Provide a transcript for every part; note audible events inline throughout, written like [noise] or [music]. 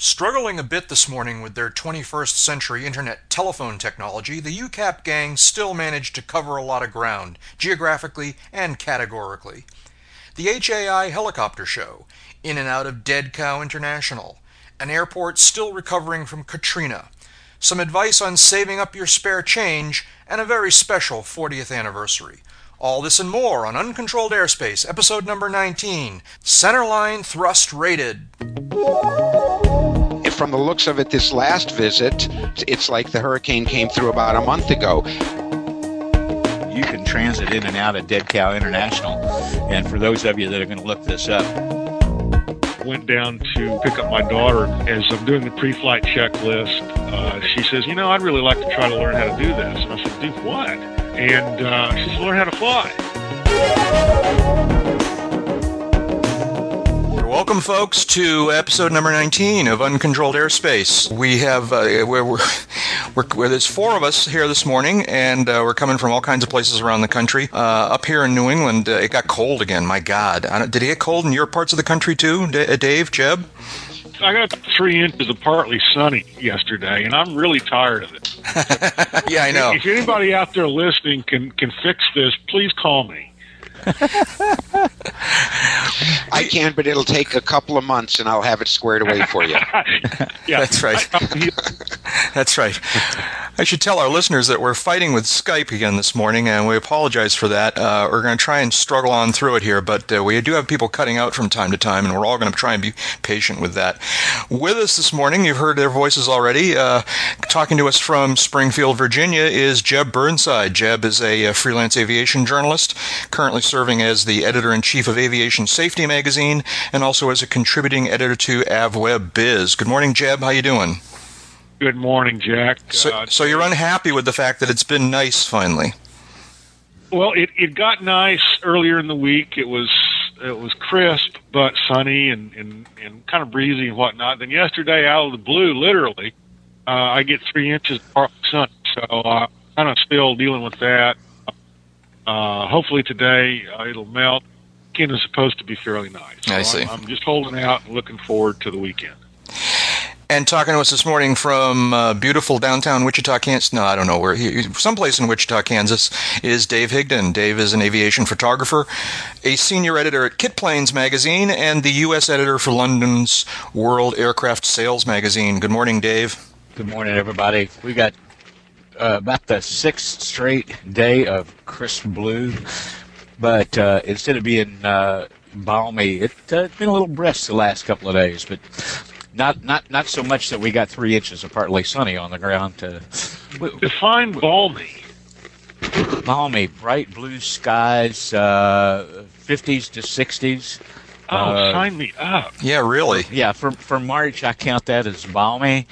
Struggling a bit this morning with their 21st century internet telephone technology, the UCAP gang still managed to cover a lot of ground, geographically and categorically. The HAI helicopter show, in and out of Dead Cow International, an airport still recovering from Katrina, some advice on saving up your spare change, and a very special 40th anniversary. All this and more on Uncontrolled Airspace, episode number 19 Centerline Thrust Rated from the looks of it, this last visit, it's like the hurricane came through about a month ago. You can transit in and out of Dead Cow International. And for those of you that are going to look this up, went down to pick up my daughter. As I'm doing the pre-flight checklist, uh, she says, "You know, I'd really like to try to learn how to do this." And I said, "Do what?" And uh, she said, "Learn how to fly." Welcome, folks, to episode number 19 of Uncontrolled Airspace. We have, uh, we're, we're, we're, there's four of us here this morning, and uh, we're coming from all kinds of places around the country. Uh, up here in New England, uh, it got cold again. My God. Did it get cold in your parts of the country too, D- uh, Dave, Jeb? I got three inches of partly sunny yesterday, and I'm really tired of it. [laughs] yeah, I know. If anybody out there listening can, can fix this, please call me. I can, but it'll take a couple of months, and I'll have it squared away for you. [laughs] yeah, that's right. [laughs] that's right. I should tell our listeners that we're fighting with Skype again this morning, and we apologize for that. Uh, we're going to try and struggle on through it here, but uh, we do have people cutting out from time to time, and we're all going to try and be patient with that. With us this morning, you've heard their voices already. Uh, talking to us from Springfield, Virginia, is Jeb Burnside. Jeb is a, a freelance aviation journalist, currently serving as the editor in chief of Aviation Safety magazine, and also as a contributing editor to AvWeb Biz. Good morning, Jeb. How you doing? Good morning, Jack. So, uh, so you're unhappy with the fact that it's been nice finally? Well, it, it got nice earlier in the week. It was it was crisp but sunny and, and, and kind of breezy and whatnot. Then yesterday, out of the blue, literally, uh, I get three inches of sun. So uh, kind of still dealing with that. Uh, hopefully today uh, it'll melt. Weekend is supposed to be fairly nice. So I see. I'm, I'm just holding out and looking forward to the weekend. And talking to us this morning from uh, beautiful downtown Wichita, Kansas. No, I don't know where. He, someplace in Wichita, Kansas, is Dave Higdon. Dave is an aviation photographer, a senior editor at Kit Planes magazine, and the U.S. editor for London's World Aircraft Sales magazine. Good morning, Dave. Good morning, everybody. We got uh, about the sixth straight day of crisp blue, but uh, instead of being uh, balmy, it's uh, been a little brisk the last couple of days. But not not not so much that we got three inches of partly sunny on the ground. To define balmy. Balmy, bright blue skies, uh, 50s to 60s. Oh, uh, sign me up! Yeah, really. Yeah, for for March, I count that as balmy,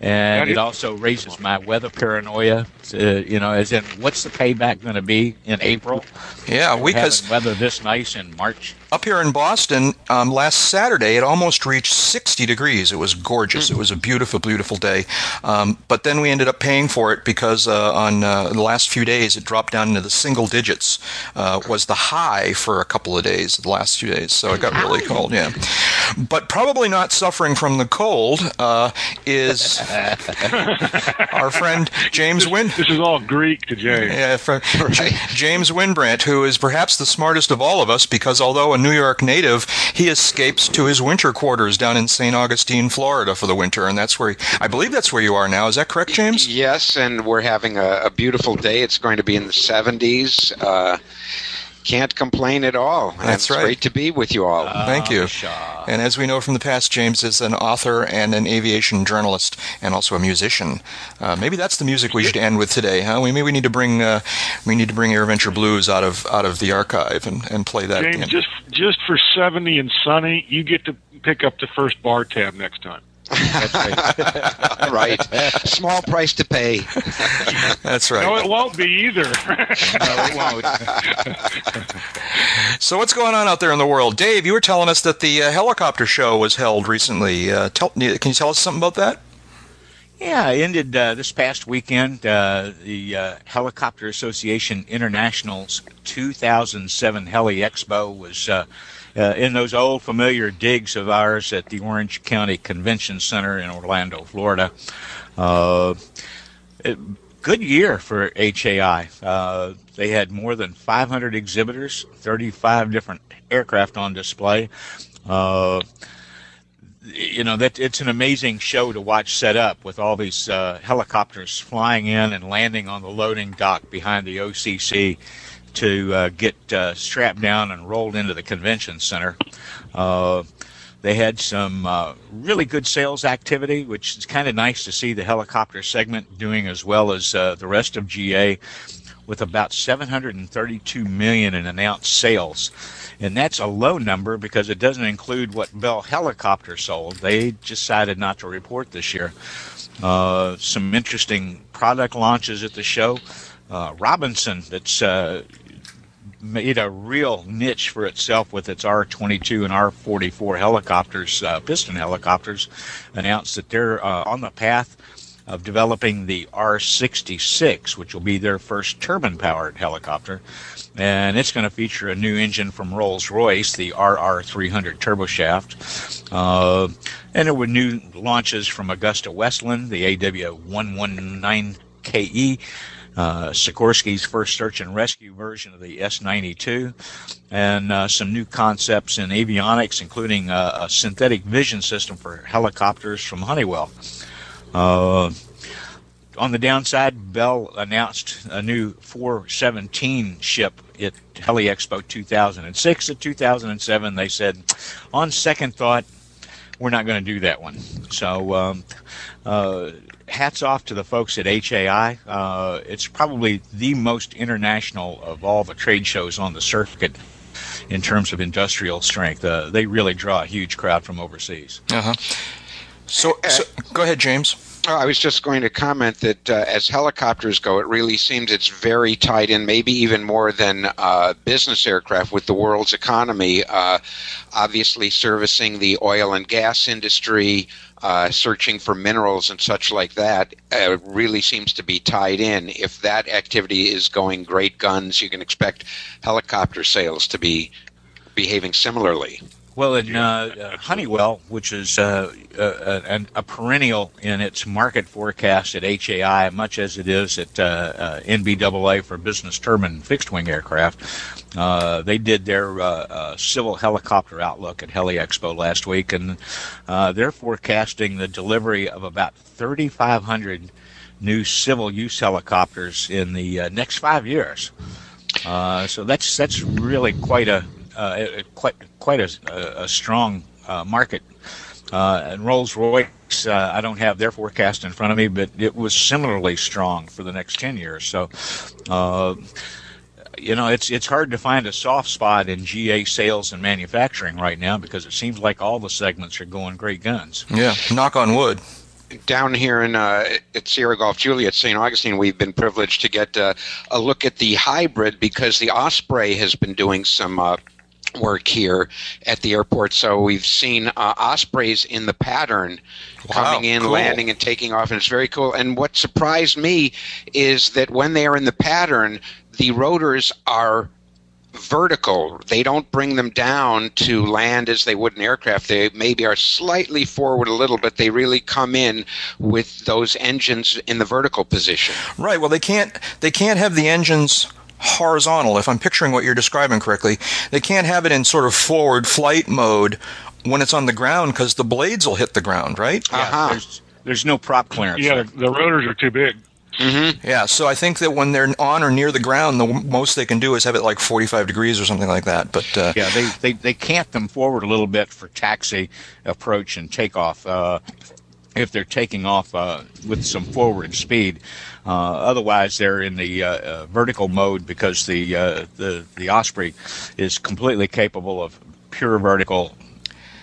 and it also raises my weather paranoia. Uh, you know, as in, what's the payback going to be in April? Yeah, we because weather this nice in March. Up here in Boston, um, last Saturday, it almost reached 60 degrees. It was gorgeous. It was a beautiful, beautiful day. Um, but then we ended up paying for it because uh, on uh, the last few days, it dropped down into the single digits. Uh, was the high for a couple of days, the last few days. So it got really cold. Yeah, but probably not suffering from the cold uh, is [laughs] our friend James Win. This is all Greek to James. Yeah, from right. [laughs] James Wynbrandt, who is perhaps the smartest of all of us, because although a New York native, he escapes to his winter quarters down in St. Augustine, Florida, for the winter, and that's where he, I believe that's where you are now. Is that correct, James? Yes, and we're having a, a beautiful day. It's going to be in the 70s. Uh, can't complain at all. That's it's right. Great to be with you all. Uh, Thank you. And as we know from the past, James is an author and an aviation journalist, and also a musician. Uh, maybe that's the music we should end with today, huh? We maybe we need to bring uh, we need to bring AirVenture Blues out of out of the archive and, and play that. James, again. just just for seventy and sunny, you get to pick up the first bar tab next time. That's [laughs] right. Small price to pay. That's right. No, it won't be either. [laughs] no, it won't. so what's going on out there in the world, Dave? You were telling us that the uh, helicopter show was held recently. Uh, tell, can you tell us something about that? Yeah, it ended uh, this past weekend. Uh, the uh, Helicopter Association International's 2007 Heli Expo was uh, uh, in those old familiar digs of ours at the Orange County Convention Center in Orlando, Florida. Uh, it, good year for HAI. they had more than 500 exhibitors, 35 different aircraft on display you know that it's an amazing show to watch set up with all these uh, helicopters flying in and landing on the loading dock behind the OCC to uh, get uh, strapped down and rolled into the convention center. Uh, they had some uh, really good sales activity, which is kind of nice to see the helicopter segment doing as well as uh, the rest of GA, with about 732 million in announced sales and that's a low number because it doesn't include what Bell Helicopter sold. They decided not to report this year. Uh, some interesting product launches at the show. Uh, Robinson, that's uh, made a real niche for itself with its R-22 and R-44 helicopters, uh, piston helicopters, announced that they're uh, on the path of developing the R-66, which will be their first turbine-powered helicopter. And it's going to feature a new engine from Rolls-Royce, the RR300 turboshaft, uh, and there were new launches from AgustaWestland, the AW119KE, uh, Sikorsky's first search and rescue version of the S92, and uh, some new concepts in avionics, including uh, a synthetic vision system for helicopters from Honeywell. Uh, on the downside, Bell announced a new 417 ship at Heli Expo 2006. At 2007, they said, on second thought, we're not going to do that one. So, um, uh, hats off to the folks at HAI. Uh, it's probably the most international of all the trade shows on the circuit in terms of industrial strength. Uh, they really draw a huge crowd from overseas. Uh-huh. So, so, go ahead, James. Oh, I was just going to comment that uh, as helicopters go, it really seems it's very tied in, maybe even more than uh, business aircraft, with the world's economy. Uh, obviously, servicing the oil and gas industry, uh, searching for minerals and such like that, uh, really seems to be tied in. If that activity is going great guns, you can expect helicopter sales to be behaving similarly. Well, in uh, uh, Honeywell, which is uh, a, uh, uh, a, perennial in its market forecast at HAI, much as it is at uh, NBAA for business turbine fixed wing aircraft, they did their civil helicopter outlook at Heli Expo last week, and they're forecasting the delivery of about 3,500 new civil use helicopters in the next five years. so that's that's really quite a uh, quite quite a, a strong uh, market. Uh, and Rolls Royce, uh, I don't have their forecast in front of me, but it was similarly strong for the next ten years. So, uh, you know, it's it's hard to find a soft spot in GA sales and manufacturing right now because it seems like all the segments are going great guns. Yeah, knock on wood down here in uh, at Sierra Golf Juliet, St. Augustine, we've been privileged to get uh, a look at the hybrid because the Osprey has been doing some uh, work here at the airport. So we've seen uh, ospreys in the pattern wow, coming in, cool. landing, and taking off, and it's very cool. And what surprised me is that when they are in the pattern, the rotors are vertical. They don't bring them down to land as they would an aircraft. They maybe are slightly forward a little, but they really come in with those engines in the vertical position. Right. Well, they can't they can't have the engines horizontal, if I'm picturing what you're describing correctly. They can't have it in sort of forward flight mode when it's on the ground because the blades will hit the ground, right? Yeah, uh-huh. there's, there's no prop clearance. Yeah, the rotors are too big. Mm-hmm. Yeah, so I think that when they're on or near the ground, the most they can do is have it like 45 degrees or something like that. But uh, yeah, they, they they cant them forward a little bit for taxi approach and takeoff. Uh, if they're taking off uh, with some forward speed. Uh, otherwise, they're in the uh, uh vertical mode because the uh, the the Osprey is completely capable of pure vertical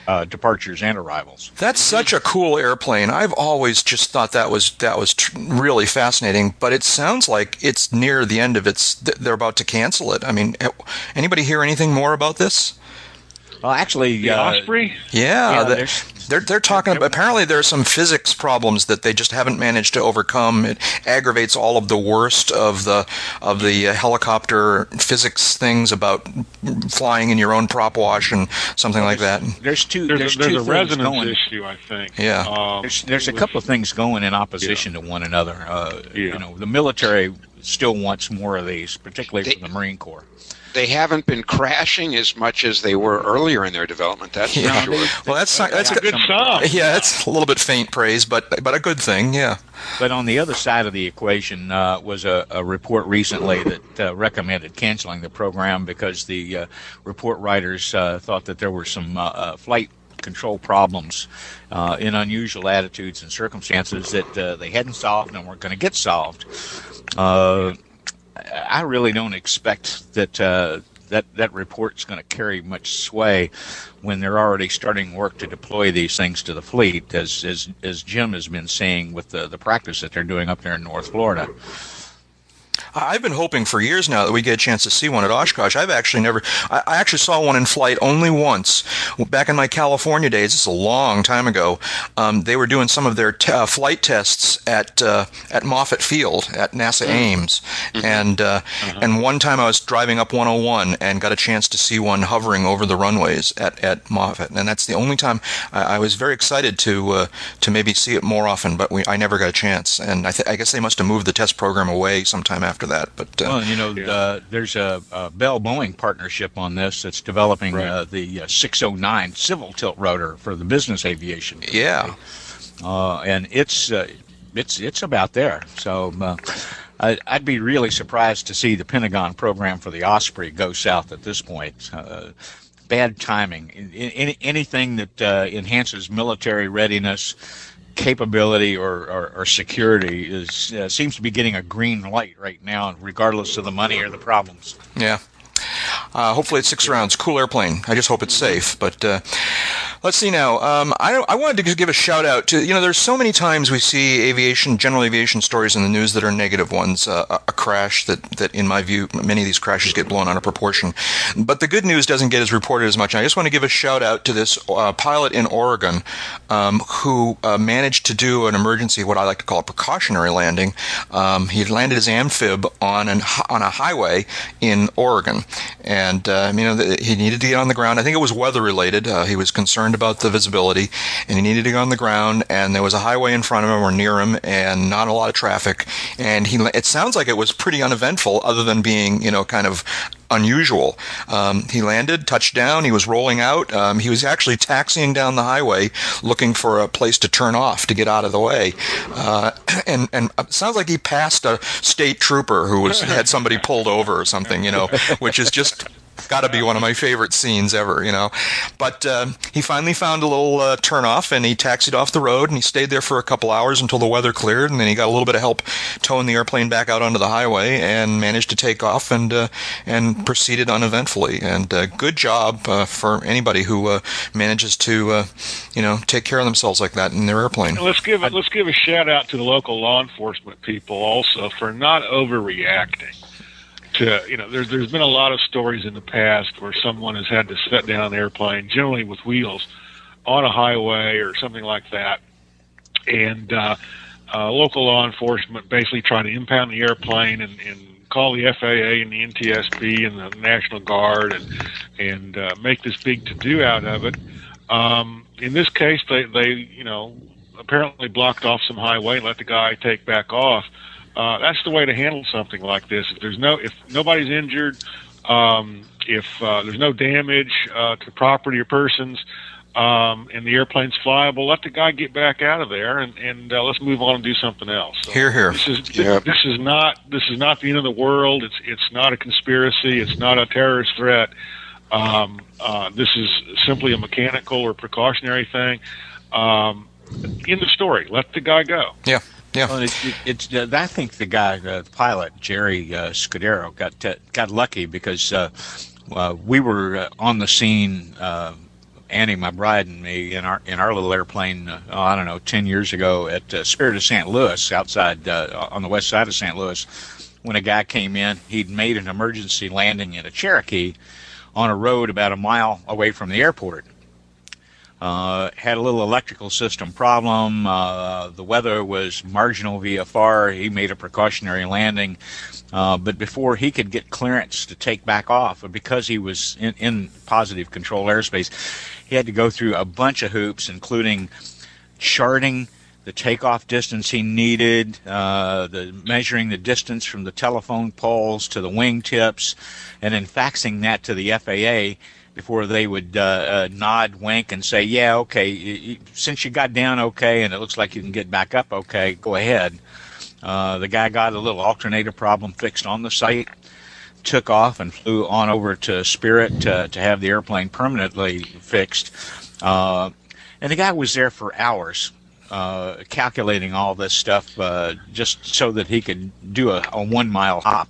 uh, departures and arrivals. That's such a cool airplane. I've always just thought that was that was tr- really fascinating. But it sounds like it's near the end of its. They're about to cancel it. I mean, anybody hear anything more about this? Well, actually, the uh, Osprey. Yeah, yeah, the- there's- they're they're talking about. Apparently, there are some physics problems that they just haven't managed to overcome. It aggravates all of the worst of the of the uh, helicopter physics things about flying in your own prop wash and something like that. there's two. There's, There's, a, there's two a things resonance going. issue, I think. Yeah. Um, There's, there's a couple of things going in opposition to one another. Uh, Yeah. You know, the military still wants more of these, particularly They- from the Marine Corps. They haven't been crashing as much as they were earlier in their development. That's Yeah. for sure. Well, that's that's That's a good song. Yeah, that's a little bit faint praise, but but a good thing. Yeah. But on the other side of the equation uh, was a, a report recently that uh, recommended canceling the program because the uh, report writers uh, thought that there were some uh, uh, flight control problems uh, in unusual attitudes and circumstances that uh, they hadn't solved and weren't going to get solved. I really don't expect that uh, that that report's going to carry much sway when they're already starting work to deploy these things to the fleet, as as as Jim has been saying with the the practice that they're doing up there in North Florida. I've been hoping for years now that we get a chance to see one at Oshkosh. I've actually never. I I actually saw one in flight only once back in my California days. It's a long time ago. Um, they were doing some of their t- uh, flight tests at uh, at Moffett Field at NASA Ames, and uh, and one time I was driving up 101 and got a chance to see one hovering over the runways at, at Moffett, and that's the only time I, I was very excited to uh, to maybe see it more often, but we, I never got a chance. And I, th- I guess they must have moved the test program away sometime after that. But uh, Well, you know, uh, there's a, a Bell Boeing partnership on this that's developing Right. uh, the uh, 609 civil tilt rotor for the business aviation. yeah. uh, and it's uh, it's it's about there. So uh, I, I'd be really surprised to see the Pentagon program for the Osprey go south at this point. Uh, bad timing. In- in- Any, anything that uh, enhances military readiness, capability, or, or, or security is uh, seems to be getting a green light right now, regardless of the money or the problems. Yeah. Uh, hopefully it's six rounds. Cool airplane. I just hope it's safe. But uh, let's see now. Um, I, I wanted to just give a shout out to you know. There's so many times we see aviation, general aviation stories in the news that are negative ones. Uh, a crash that that in my view, many of these crashes get blown out of proportion. But the good news doesn't get as reported as much. I just want to give a shout out to this uh, pilot in Oregon um, who uh, managed to do an emergency, what I like to call a precautionary landing. Um, he landed his amphib on an on a highway in Oregon, and uh, you know he needed to get on the ground. I think it was weather related. Uh, he was concerned about the visibility, and he needed to get on the ground. And there was a highway in front of him or near him, and not a lot of traffic. And he it sounds like it was pretty uneventful, other than being you know kind of unusual. Um, he landed, touched down. He was rolling out. Um, he was actually taxiing down the highway, looking for a place to turn off to get out of the way. Uh, [clears throat] and and it sounds like he passed a state trooper who was had somebody pulled over or something. You know, which is just got to be one of my favorite scenes ever, you know. But uh, he finally found a little uh, turnoff and he taxied off the road and he stayed there for a couple hours until the weather cleared and then he got a little bit of help towing the airplane back out onto the highway and managed to take off and uh, and proceeded uneventfully. And uh, good job uh, for anybody who uh, manages to, you know, take care of themselves like that in their airplane. Let's give. Let's give a shout out to the local law enforcement people also for not overreacting. To you know, there's there's been a lot of stories in the past where someone has had to set down an airplane, generally with wheels, on a highway or something like that, and uh, uh, local law enforcement basically trying to impound the airplane and, and call the FAA and the NTSB and the National Guard and and uh, make this big to do out of it. Um, in this case, they they you know apparently blocked off some highway and let the guy take back off. Uh, that's the way to handle something like this. If there's no if nobody's injured, um, if uh, there's no damage uh, to property or persons, um, and the airplane's flyable, let the guy get back out of there and, and uh, let's move on and do something else. So Here, here. This is Yep. this is not this is not the end of the world. It's it's not a conspiracy. It's not a terrorist threat. Um, uh, this is simply a mechanical or precautionary thing. Um, end of story. Let the guy go. Yeah, yeah. Well, it, it, it's uh, I think the guy, uh, the pilot Jerry uh, Scudero, got uh, got lucky because uh, uh, we were on the scene Annie, my bride, and me in our in our little airplane. Uh, oh, I don't know, ten years ago at uh, Spirit of St. Louis, outside uh, on the west side of St. Louis, when a guy came in, he'd made an emergency landing in a Cherokee on a road about a mile away from the airport. Uh, had a little electrical system problem. Uh, the weather was marginal VFR. He made a precautionary landing. Uh, but before he could get clearance to take back off, because he was in, in positive control airspace, he had to go through a bunch of hoops, including charting the takeoff distance he needed, uh, the measuring the distance from the telephone poles to the wingtips, and then faxing that to the FAA before they would uh, uh, nod, wink, and say, "Yeah, okay. Since you got down okay, and it looks like you can get back up okay, go ahead." Uh, the guy got a little alternator problem fixed on the site, took off and flew on over to Spirit to, to have the airplane permanently fixed. Uh, and the guy was there for hours. Uh, calculating all this stuff uh, just so that he could do a, a one mile hop.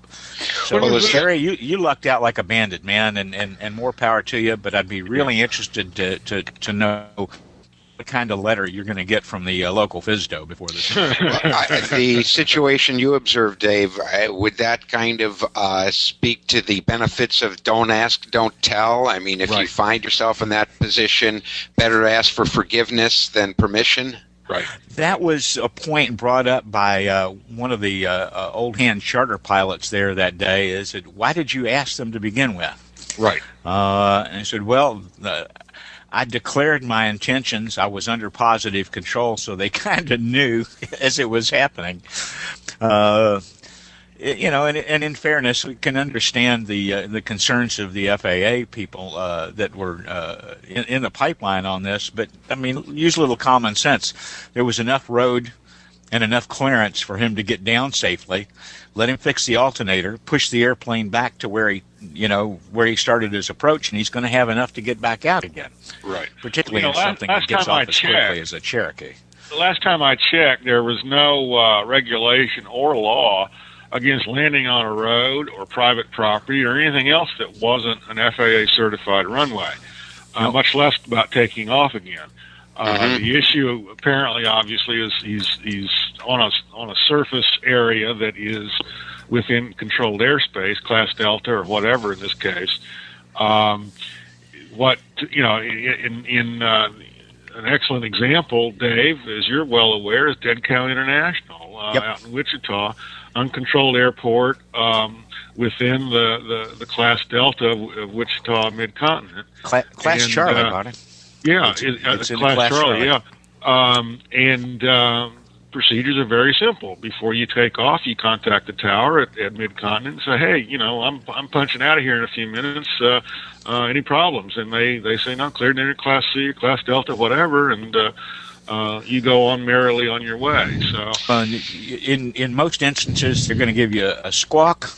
So, well, Harry, you, you lucked out like a bandit, man, and, and, and more power to you. But I'd be really interested to, to, to know what kind of letter you're going to get from the uh, local FSDO before this. [laughs] well, I, the situation you observed, Dave, I, would that kind of uh, speak to the benefits of don't ask, don't tell? I mean, if right. you find yourself in that position, better to ask for forgiveness than permission? Right. That was a point brought up by uh, one of the uh, uh, old hand charter pilots there that day. Is that why did you ask them to begin with? Right. Uh, and I said, well, I declared my intentions. I was under positive control, so they [laughs] kind of knew [laughs] as it was happening. Uh, you know, and, and, in fairness, we can understand the uh, the concerns of the FAA people uh, that were uh, in, in, the pipeline on this. But I mean, use a little common sense. There was enough road and enough clearance for him to get down safely. Let him fix the alternator, push the airplane back to where he, you know, where he started his approach, and he's going to have enough to get back out again. Right. Particularly you know, in something that gets off as quickly as a Cherokee. The last time I checked, there was no uh, regulation or law against landing on a road or private property or anything else that wasn't an FAA certified runway, uh, nope. much less about taking off again. Uh, mm-hmm. The issue, apparently, obviously, is he's he's on a on a surface area that is within controlled airspace, class delta or whatever in this case. Um, what you know, in in uh, an excellent example, Dave, as you're well aware, is Dead Cow International uh, yep. out in Wichita, uncontrolled airport um, within the, the, the class delta of, of Wichita Mid Continent. Cla- class and, Charlie, uh, yeah, it's, it, uh, it's class, class Charlie, Charlie, yeah. Um, and um, procedures are very simple. Before you take off, you contact the tower at, at Mid Continent and say, "Hey, you know, I'm I'm punching out of here in a few minutes. Uh, uh, any problems?" And they they say, "No, cleared in Class C, Class Delta, whatever." And uh, uh, you go on merrily on your way. So, in in most instances, they're going to give you a, a squawk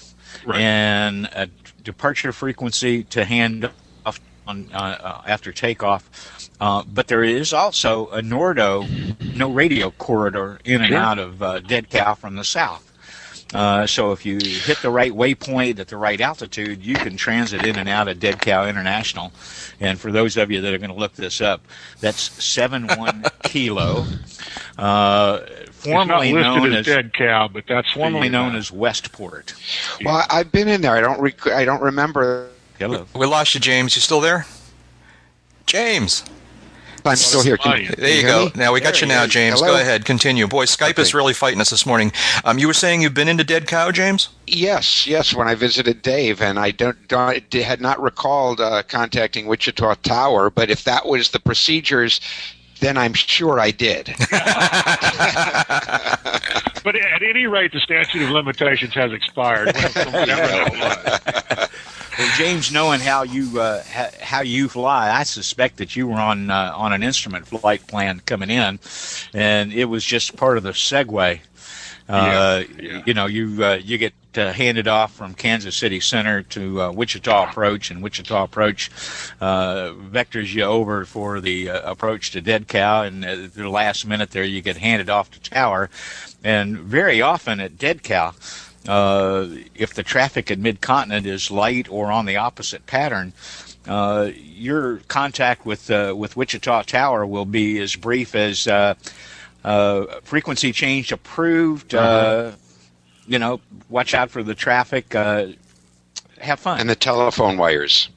right. and a departure frequency to hand off on, uh, after takeoff. Uh, but there is also a Nordo, no radio corridor in and out of uh, Dead Cow from the south. Uh, so if you hit the right waypoint at the right altitude, you can transit in and out of Dead Cow International. And for those of you that are going to look this up, that's seven one [laughs] kilo. Uh, formerly known as, as, Dead Cow, but that's formerly the, known uh, as Westport. Well, I've been in there. I don't rec- I don't remember. Hello. We lost you, James. You still there? James. I'm still here. Can, there you, go. Me? Now we got there you now, James. Hello? Go ahead. Continue. Boy, Skype okay. is really fighting us this morning. Um, you were saying you've been into Dead Cow, James? Yes, yes. When I visited Dave, and I don't, don't had not recalled uh, contacting Wichita Tower, but if that was the procedures then I'm sure I did. [laughs] but at any rate, the statute of limitations has expired. [laughs] Well, James, knowing how you uh, ha- how you fly, I suspect that you were on uh, on an instrument flight plan coming in, and it was just part of the segue. Uh, yeah, yeah. You know, you uh, you get uh, handed off from Kansas City Center to uh, Wichita Approach, and Wichita Approach uh, vectors you over for the uh, approach to Dead Cow, and at the last minute there you get handed off to Tower, and very often at Dead Cow uh, if the traffic in mid continent is light or on the opposite pattern, uh, your contact with uh, with Wichita Tower will be as brief as uh, uh frequency change approved. Uh-huh. you know, watch out for the traffic. Uh, have fun. And the telephone wires.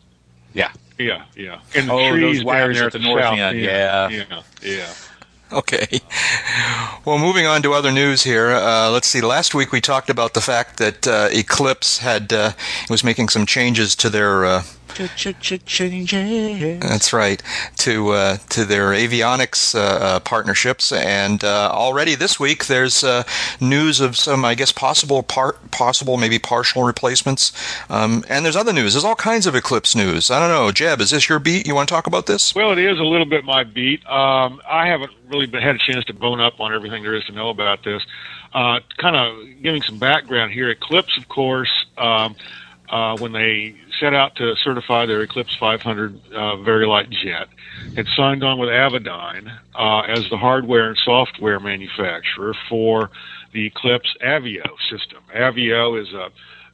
Yeah. Yeah, yeah. And the oh, trees those wires at the, the north south. end. Yeah. Yeah. Yeah. [laughs] Okay. Well, moving on to other news here. Uh, let's see. Last week we talked about the fact that uh, Eclipse had uh, was making some changes to their uh. That's right. To uh, to their avionics uh, partnerships, and already this week there's news of some, I guess, possible part, possible maybe partial replacements, um, and there's other news. There's all kinds of Eclipse news. I don't know, Jeb, is this your beat? You want to talk about this? Well, it is a little bit my beat. Um, I haven't really had a chance to bone up on everything there is to know about this. Kind of giving some background here. Eclipse, of course. Um, uh, when they set out to certify their Eclipse 500 uh, very light jet, had signed on with Avidyne uh, as the hardware and software manufacturer for the Eclipse Avio system. Avio is a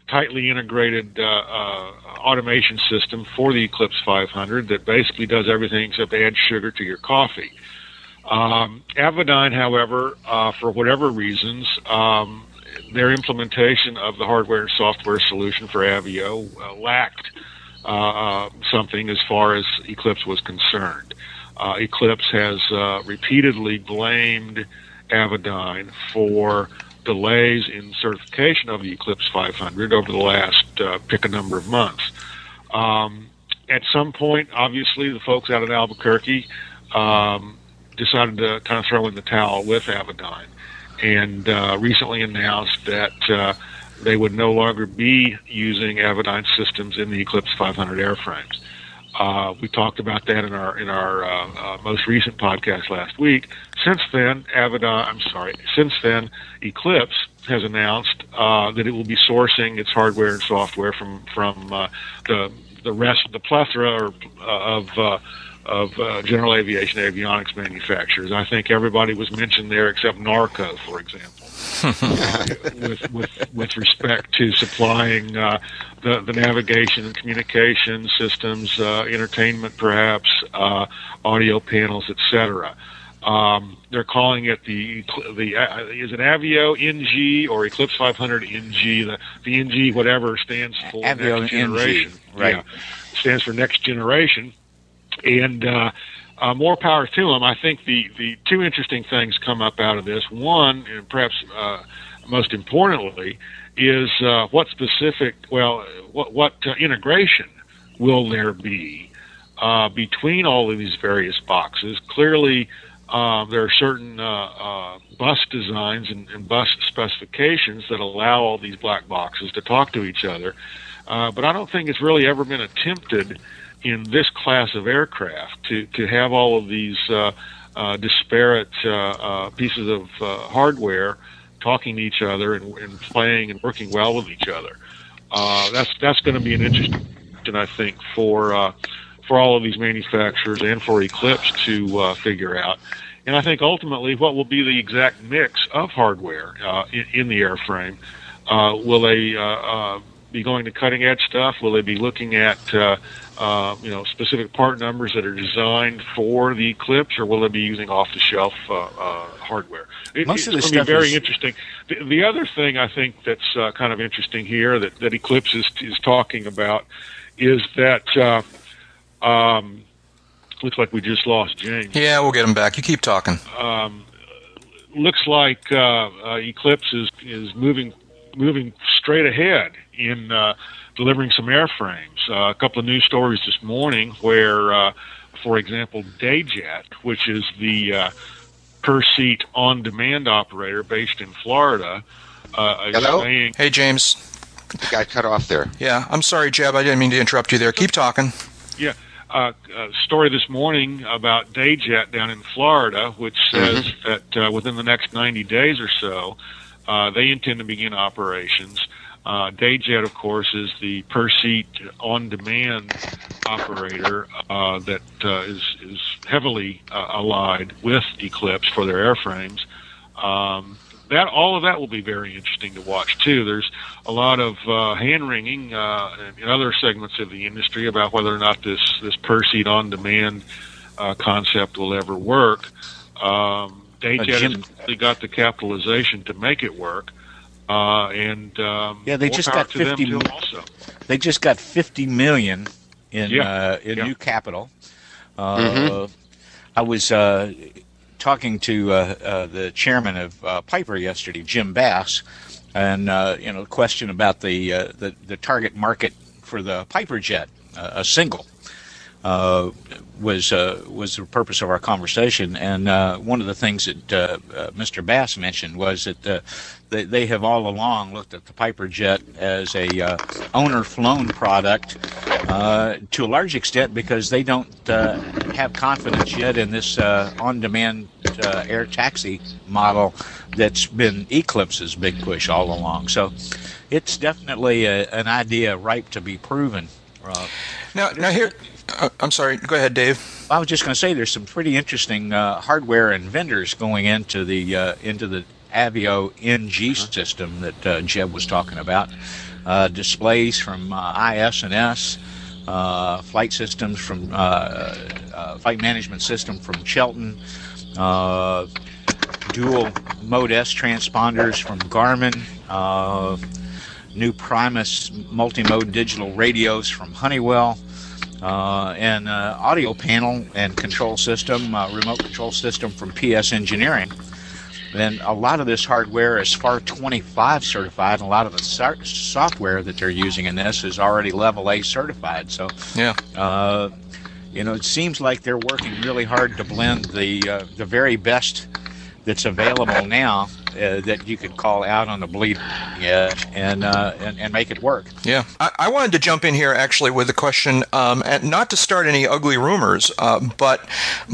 tightly integrated uh, uh, automation system for the Eclipse 500 that basically does everything except add sugar to your coffee. Um, Avidyne, however, uh, for whatever reasons, um, their implementation of the hardware and software solution for Avio uh, lacked uh, uh, something as far as Eclipse was concerned. Uh, Eclipse has uh, repeatedly blamed Avidyne for delays in certification of the Eclipse 500 over the last uh, pick a number of months. Um, at some point, obviously, the folks out in Albuquerque um, decided to kind of throw in the towel with Avidyne and uh, recently announced that uh, they would no longer be using Avidyne systems in the Eclipse 500 airframes. Uh, we talked about that in our in our uh, uh, most recent podcast last week. Since then, Avidyne, I'm sorry, since then, Eclipse has announced uh, that it will be sourcing its hardware and software from from uh, the the rest of the plethora or, of uh, of uh, general aviation avionics manufacturers. I think everybody was mentioned there except Narco, for example, [laughs] with, with, with respect to supplying uh, the, the navigation and communication systems, uh, entertainment perhaps, uh, audio panels, etc. Um, they're calling it the the uh, is it Avio NG or Eclipse 500 NG? The the NG whatever stands for Avio next generation. NG, right. Yeah, stands for next generation and uh, uh, more power to them. I think the the two interesting things come up out of this. One, and perhaps uh, most importantly, is uh, what specific, well, what what uh, integration will there be uh, between all of these various boxes? Clearly. Uh, there are certain bus designs and, and bus specifications that allow all these black boxes to talk to each other, but I don't think it's really ever been attempted in this class of aircraft to, to have all of these uh, uh, disparate uh, uh, pieces of uh, hardware talking to each other and, and, playing and working well with each other. Uh, that's that's going to be an interesting, I think, for for all of these manufacturers and for Eclipse to figure out. And I think ultimately, what will be the exact mix of hardware in, in the airframe? Will they be going to cutting edge stuff? Will they be looking at uh, you know specific part numbers that are designed for the Eclipse, or will they be using off the shelf uh, uh, hardware? It, Most it's of going to be very is... interesting. The, the, other thing I think that's uh, kind of interesting here that, that Eclipse is, is talking about is that. Uh, um, looks like we just lost James. Yeah, we'll get him back. You keep talking. Um, looks like uh, uh, Eclipse is is moving moving straight ahead in uh, delivering some airframes. Uh, a couple of news stories this morning where, uh, for example, Dayjet, which is the uh, per seat on demand operator based in Florida, uh, Hello? Saying, hey, James. The guy cut off there. Yeah, I'm sorry, Jeb. I didn't mean to interrupt you there. Keep talking. Yeah. Uh, a story this morning about Dayjet down in Florida, which says mm-hmm. that uh, within the next 90 days or so, uh, they intend to begin operations. Uh, Dayjet, of course, is the per seat on demand operator uh, that uh, is is heavily uh, allied with Eclipse for their airframes. Um, that all of that will be very interesting to watch too. There's a lot of uh, hand wringing uh, in other segments of the industry about whether or not this this per seat on demand uh, concept will ever work. Um, Dayjet has got the capitalization to make it work, uh, and um, Yeah, they just got to 50 too also. They just got 50 million in Yeah. uh, in Yeah. new capital. Uh, I was uh, talking to uh, uh, the chairman of uh, Piper yesterday, Jim Bass, and uh, you know, question about the, uh, the the target market for the Piper jet, uh, a single. Uh, was uh, was the purpose of our conversation, and uh, one of the things that uh, uh, Mr. Bass mentioned was that they, they have all along looked at the Piper jet as a owner flown product to a large extent because they don't have confidence yet in this on demand air taxi model that's been Eclipse's big push all along. So it's definitely a, an idea ripe to be proven. Now, now here, uh, I'm sorry. Go ahead, Dave. I was just going to say there's some pretty interesting uh, hardware and vendors going into the uh, into the Avio NG system that uh, Jeb was talking about. Uh, displays from uh, IS and S, uh, flight systems from uh, uh, flight management system from Chelton, uh, dual mode S transponders from Garmin. Uh, new Primus multi-mode digital radios from Honeywell uh, and uh, audio panel and control system, uh, remote control system from PS Engineering. then a lot of this hardware is FAR 25 certified, and a lot of the so- software that they're using in this is already level A certified. So, Yeah. uh, you know, it seems like they're working really hard to blend the uh, the very best that's available now uh, that you could call out on the bleeding edge and, uh, and and make it work. Yeah, I, I wanted to jump in here actually with a question, um, and not to start any ugly rumors, uh, but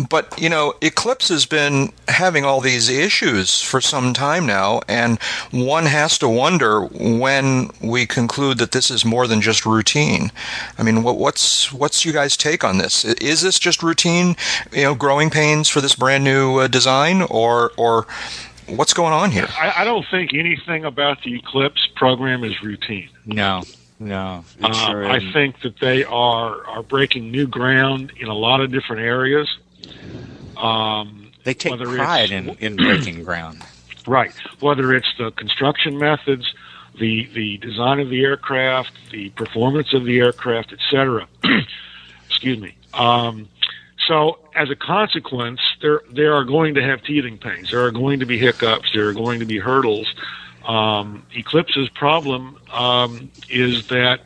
but you know, Eclipse has been having all these issues for some time now, and one has to wonder when we conclude that this is more than just routine. I mean, what, what's what's you guys' take on this? Is this just routine, you know, growing pains for this brand new uh, design, or or what's going on here? I, I don't think anything about the Eclipse program is routine. No, no, it Um, sure I think that they are are breaking new ground in a lot of different areas. Um, they take pride in, in breaking ground. [clears throat] right, whether it's the construction methods, the the design of the aircraft, the performance of the aircraft, etc. [clears throat] Excuse me. Um, so, as a consequence, there there are going to have teething pains. There are going to be hiccups. There are going to be hurdles. Um, Eclipse's problem um, is that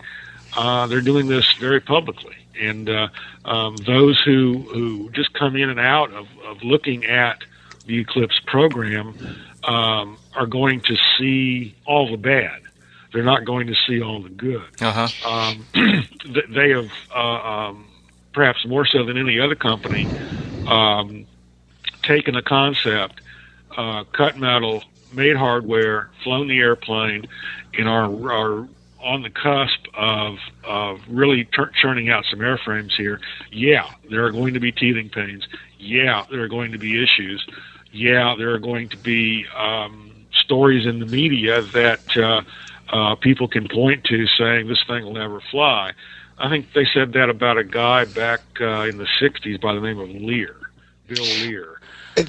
uh, they're doing this very publicly, and uh, um, those who who just come in and out of, of looking at the Eclipse program um, are going to see all the bad. They're not going to see all the good Uh huh. um, [clears throat] they have uh, um, perhaps more so than any other company um, taken a concept, uh, cut metal, made hardware, flown the airplane, and are, are on the cusp of of really tur churning out some airframes here. Yeah, there are going to be teething pains. Yeah, there are going to be issues. Yeah, there are going to be um, stories in the media that uh, uh, people can point to saying this thing will never fly. I think they said that about a guy back uh, in the '60s by the name of Lear, Bill Lear.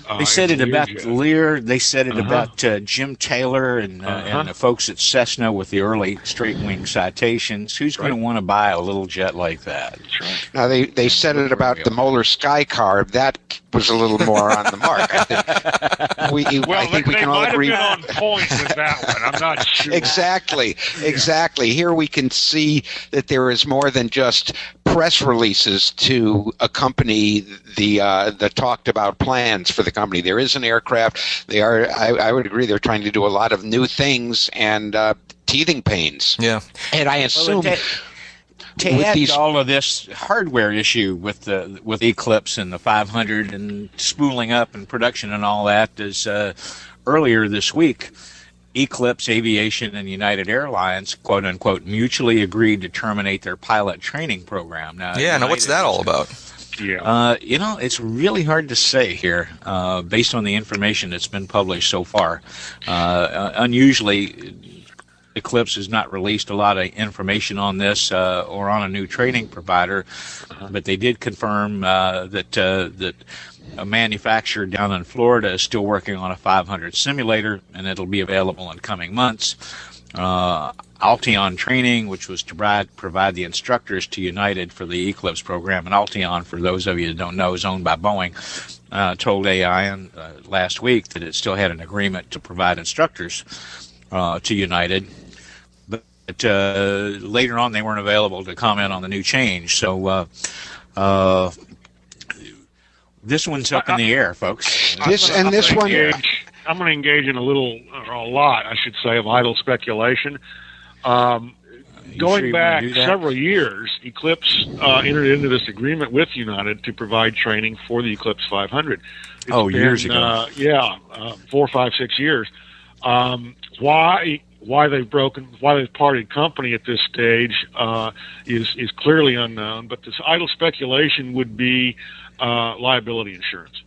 Uh, They said it about Learjet. Lear. They said it Uh-huh. about uh, Jim Taylor and uh, Uh-huh. and the folks at Cessna with the early straight wing citations. Who's going to want to buy a little jet like that? Right. Now they they said it about the Moller Skycar. That was a little more on the mark. I think [laughs] we, Well, I think they, we can all agree. have been on point with that one. I'm not [laughs] sure. Exactly, exactly. Here we can see that there is more than just press releases to accompany the uh, the talked about plans for the company. There is an aircraft. They are. I, I would agree. They're trying to do a lot of new things and uh, teething pains. Yeah. And I assume to, to with add these- all of this hardware issue with the with Eclipse and the 500 and spooling up and production and all that is uh, earlier this week. Eclipse Aviation and United Airlines, quote unquote, mutually agreed to terminate their pilot training program. Now, Yeah. Now, what's that all about? Yeah. Uh, you know, it's really hard to say here, uh, based on the information that's been published so far. Uh, unusually, Eclipse has not released a lot of information on this uh, or on a new training provider, but they did confirm uh, that uh, that a manufacturer down in Florida is still working on a 500 simulator, and it'll be available in coming months. Uh, Alteon Training, which was to provide, the instructors to United for the Eclipse program, and Alteon, for those of you that don't know, is owned by Boeing. Uh, told AIN uh, last week that it still had an agreement to provide instructors uh, to United, but uh, later on they weren't available to comment on the new change. So uh, uh, this one's up in the air, folks. This and this one. Engage, I'm going to engage in a little, or a lot, I should say, of idle speculation. Um, going sure back you wanna do that? several years, Eclipse uh, entered into this agreement with United to provide training for the Eclipse 500. It's Oh, years ago. Uh, yeah, uh, four, five, six years. Um, why? Why they've broken, why they've parted company at this stage uh, is is clearly unknown. But this idle speculation would be uh, liability insurance.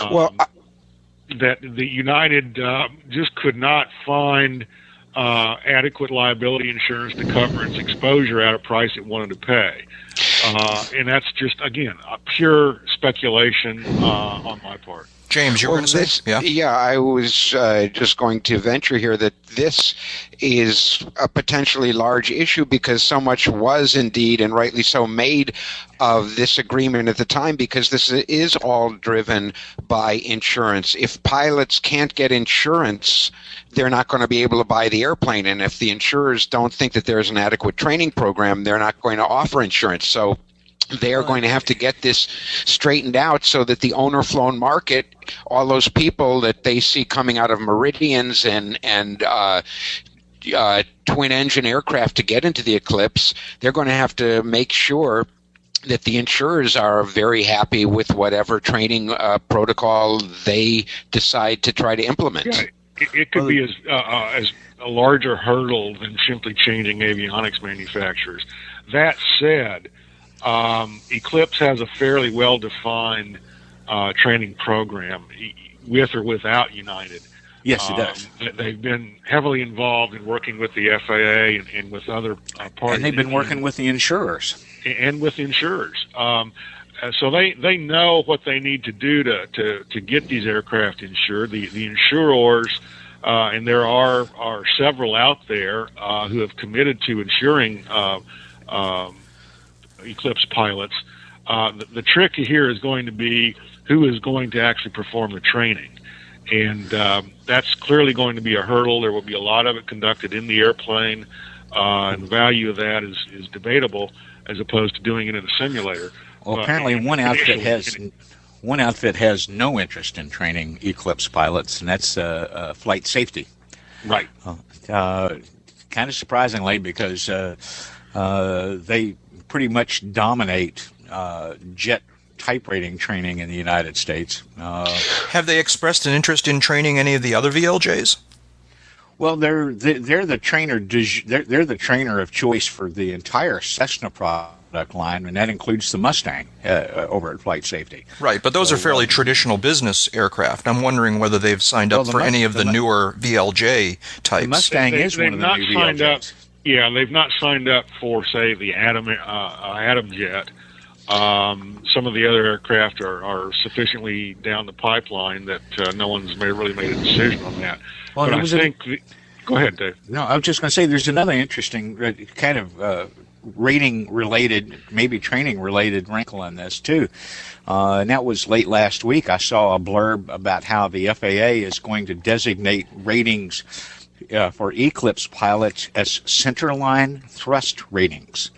Um, Well, I- that the United uh, just could not find uh, adequate liability insurance to cover its exposure at a price it wanted to pay. Uh, and that's just, again, a pure speculation uh, on my part. James, you were Well, going to this, say? Yeah. I was uh, just going to venture here that this is a potentially large issue because so much was indeed, and rightly so, made of this agreement at the time because this is all driven by insurance. If pilots can't get insurance, they're not going to be able to buy the airplane. And if the insurers don't think that there's an adequate training program, they're not going to offer insurance. So they are going to have to get this straightened out so that the owner flown market, all those people that they see coming out of Meridians and and uh, uh, twin engine aircraft to get into the Eclipse, they're going to have to make sure that the insurers are very happy with whatever training uh, protocol they decide to try to implement. Yeah, it, it could be as uh, uh, as a larger hurdle than simply changing avionics manufacturers. That said, um, Eclipse has a fairly well defined uh, training program, with or without United. Yes, it Um, does. they- They've been heavily involved in working with the FAA and, and with other uh, parties. And they've been working with the insurers. and with insurers. Um, uh, so they, they know what they need to do to, to, to get these aircraft insured. The, the insurers, uh, and there are, are several out there uh, who have committed to insuring uh, um, Eclipse pilots. Uh, the, the trick here is going to be who is going to actually perform the training. And um, that's clearly going to be a hurdle. There will be a lot of it conducted in the airplane, uh, and the value of that is, is debatable as opposed to doing it in a simulator. Well, Uh, apparently one outfit has one outfit has no interest in training Eclipse pilots, and that's uh, uh, FlightSafety. right. Uh, kind of surprisingly, because uh, uh, they pretty much dominate uh, jet type rating training in the United States. Uh, Have they expressed an interest in training any of the other VLJs? well, they're they're they're the trainer. They're, they're the trainer of choice for the entire Cessna product line, and that includes the Mustang uh, over at FlightSafety. Right, but those are fairly traditional business aircraft. I'm wondering whether they've signed up Well, the for Must- any of the, the newer VLJ types. The Mustang They- is they've one of the not new signed up. VLJs. Yeah, they've not signed up for, say, the Adam uh, Adam Jet. Um, some of the other aircraft are, are sufficiently down the pipeline that uh, no one's made, really made a decision on that. Well, but I was a- think. the, go ahead, Dave. No, I was just going to say there's another interesting uh, kind of uh, rating related, maybe training related wrinkle in this too. Uh, and that was late last week. I saw a blurb about how the FAA is going to designate ratings uh, for Eclipse pilots as centerline thrust ratings.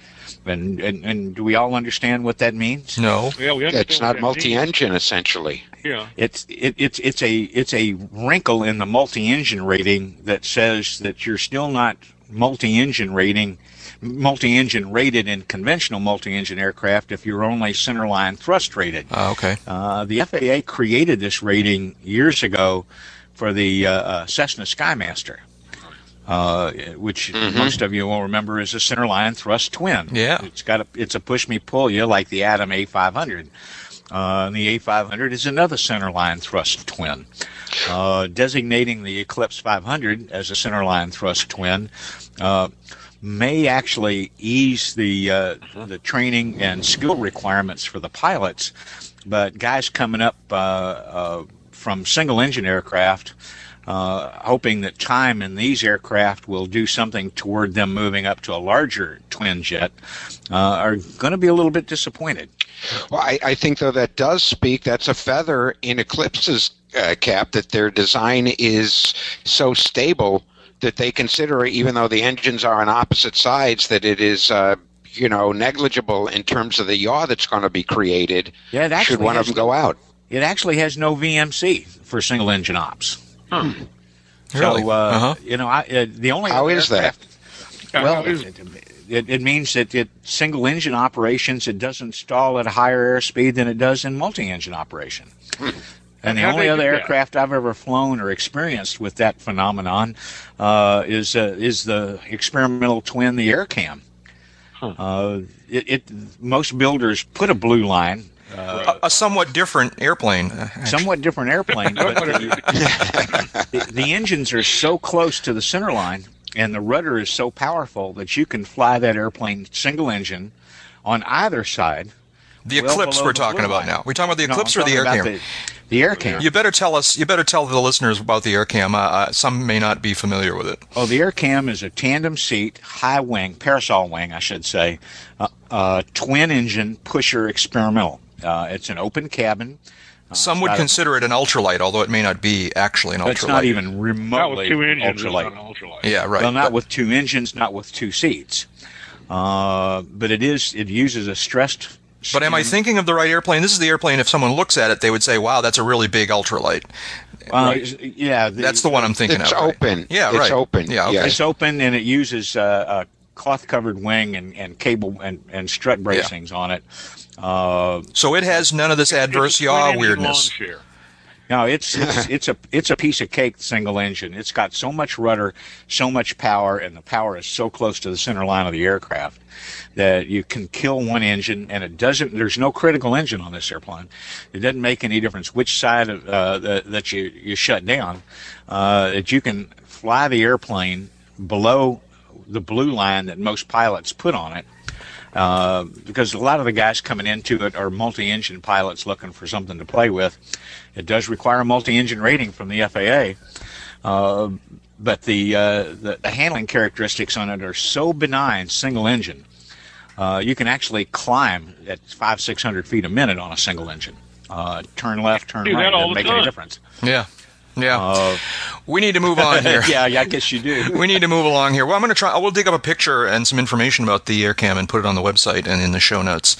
And, and, and do we all understand what that means? no. Yeah, we understand It's not multi-engine, essentially. Yeah. It's it, it's it's a it's a wrinkle in the multi-engine rating that says that you're still not multi-engine rating multi-engine rated in conventional multi-engine aircraft if you're only centerline thrust rated. Ah, okay. Uh, the FAA created this rating years ago for the uh, uh, Cessna Skymaster. Uh, which Mhm. most of you will remember is a centerline thrust twin. Yeah. It's got a, it's a push me pull you like the Adam A500. Uh, and the A500 is another centerline thrust twin. Uh, designating the Eclipse 500 as a centerline thrust twin uh, may actually ease the uh, the training and skill requirements for the pilots, but guys coming up uh, uh, from single engine aircraft. Uh, hoping that time in these aircraft will do something toward them moving up to a larger twin jet, uh, are going to be a little bit disappointed. Well, I, I think though that does speak. That's a feather in Eclipse's uh, cap that their design is so stable that they consider, even though the engines are on opposite sides, that it is. Uh, you know, negligible in terms of the yaw that's going to be created. Yeah, it actually should one of them go out? It actually has no VMC for single engine ops. Really? So, uh, Uh-huh. you know, I, uh, the only How other is that? Well, it, it, it means that it single engine operations it doesn't stall at a higher airspeed than it does in multi engine operation. And the only other do that? aircraft I've ever flown or experienced with that phenomenon uh, is uh, is the experimental twin, the AirCam. Uh, it, it most builders put a blue line, a, a somewhat different airplane. uh, actually. somewhat different airplane, [laughs] but the, the, the engines are so close to the center line and the rudder is so powerful that you can fly that airplane single engine on either side. The well Eclipse we're the talking about line. now. We're talking about the No, Eclipse I'm or the talking AirCam? The, the AirCam. You better tell us. You better tell the listeners about the AirCam. Uh, uh, some may not be familiar with it. Oh, the AirCam is a tandem seat, high wing, parasol wing, I should say, uh, uh, twin engine pusher experimental. Uh, it's an open cabin. Some would not a- consider it an ultralight, although it may not be actually an ultralight. It's not even Not remotely with two engines. ultralight. not an ultralight. Yeah, right. Well, not But- with two engines, not with two seats. Uh, but it is. It uses a stressed. But am I thinking of the right airplane? This is the airplane. If someone looks at it, they would say, "Wow, that's a really big ultralight." Uh, right. Yeah, the, That's the one I'm thinking It's of. right? open. Yeah, It's right. open. Yeah, okay. It's open and it uses uh, a cloth-covered wing and, and cable and, and strut bracings on it. Uh, So it has none of this adverse yaw weirdness. lawn chair. no, it's it's [laughs] it's a it's a piece of cake single engine. It's got so much rudder, so much power, and the power is so close to the center line of the aircraft that you can kill one engine, and it doesn't. There's no critical engine on this airplane. It doesn't make any difference which side of uh, that, that you you shut down. Uh, that you can fly the airplane below the blue line that most pilots put on it. Uh, because a lot of the guys coming into it are multi-engine pilots looking for something to play with. It does require a multi-engine rating from the FAA, uh, but the, uh, the the handling characteristics on it are so benign, single engine. Uh, you can actually climb at five six hundred feet a minute on a single engine. Uh, turn left, turn Do that right, all doesn't the make any difference. Yeah, yeah. Uh, we need to move on here. [laughs] yeah, yeah, I guess you do. [laughs] we need to move along here. Well, I'm going to try. We'll dig up a picture and some information about the AirCam and put it on the website and in the show notes.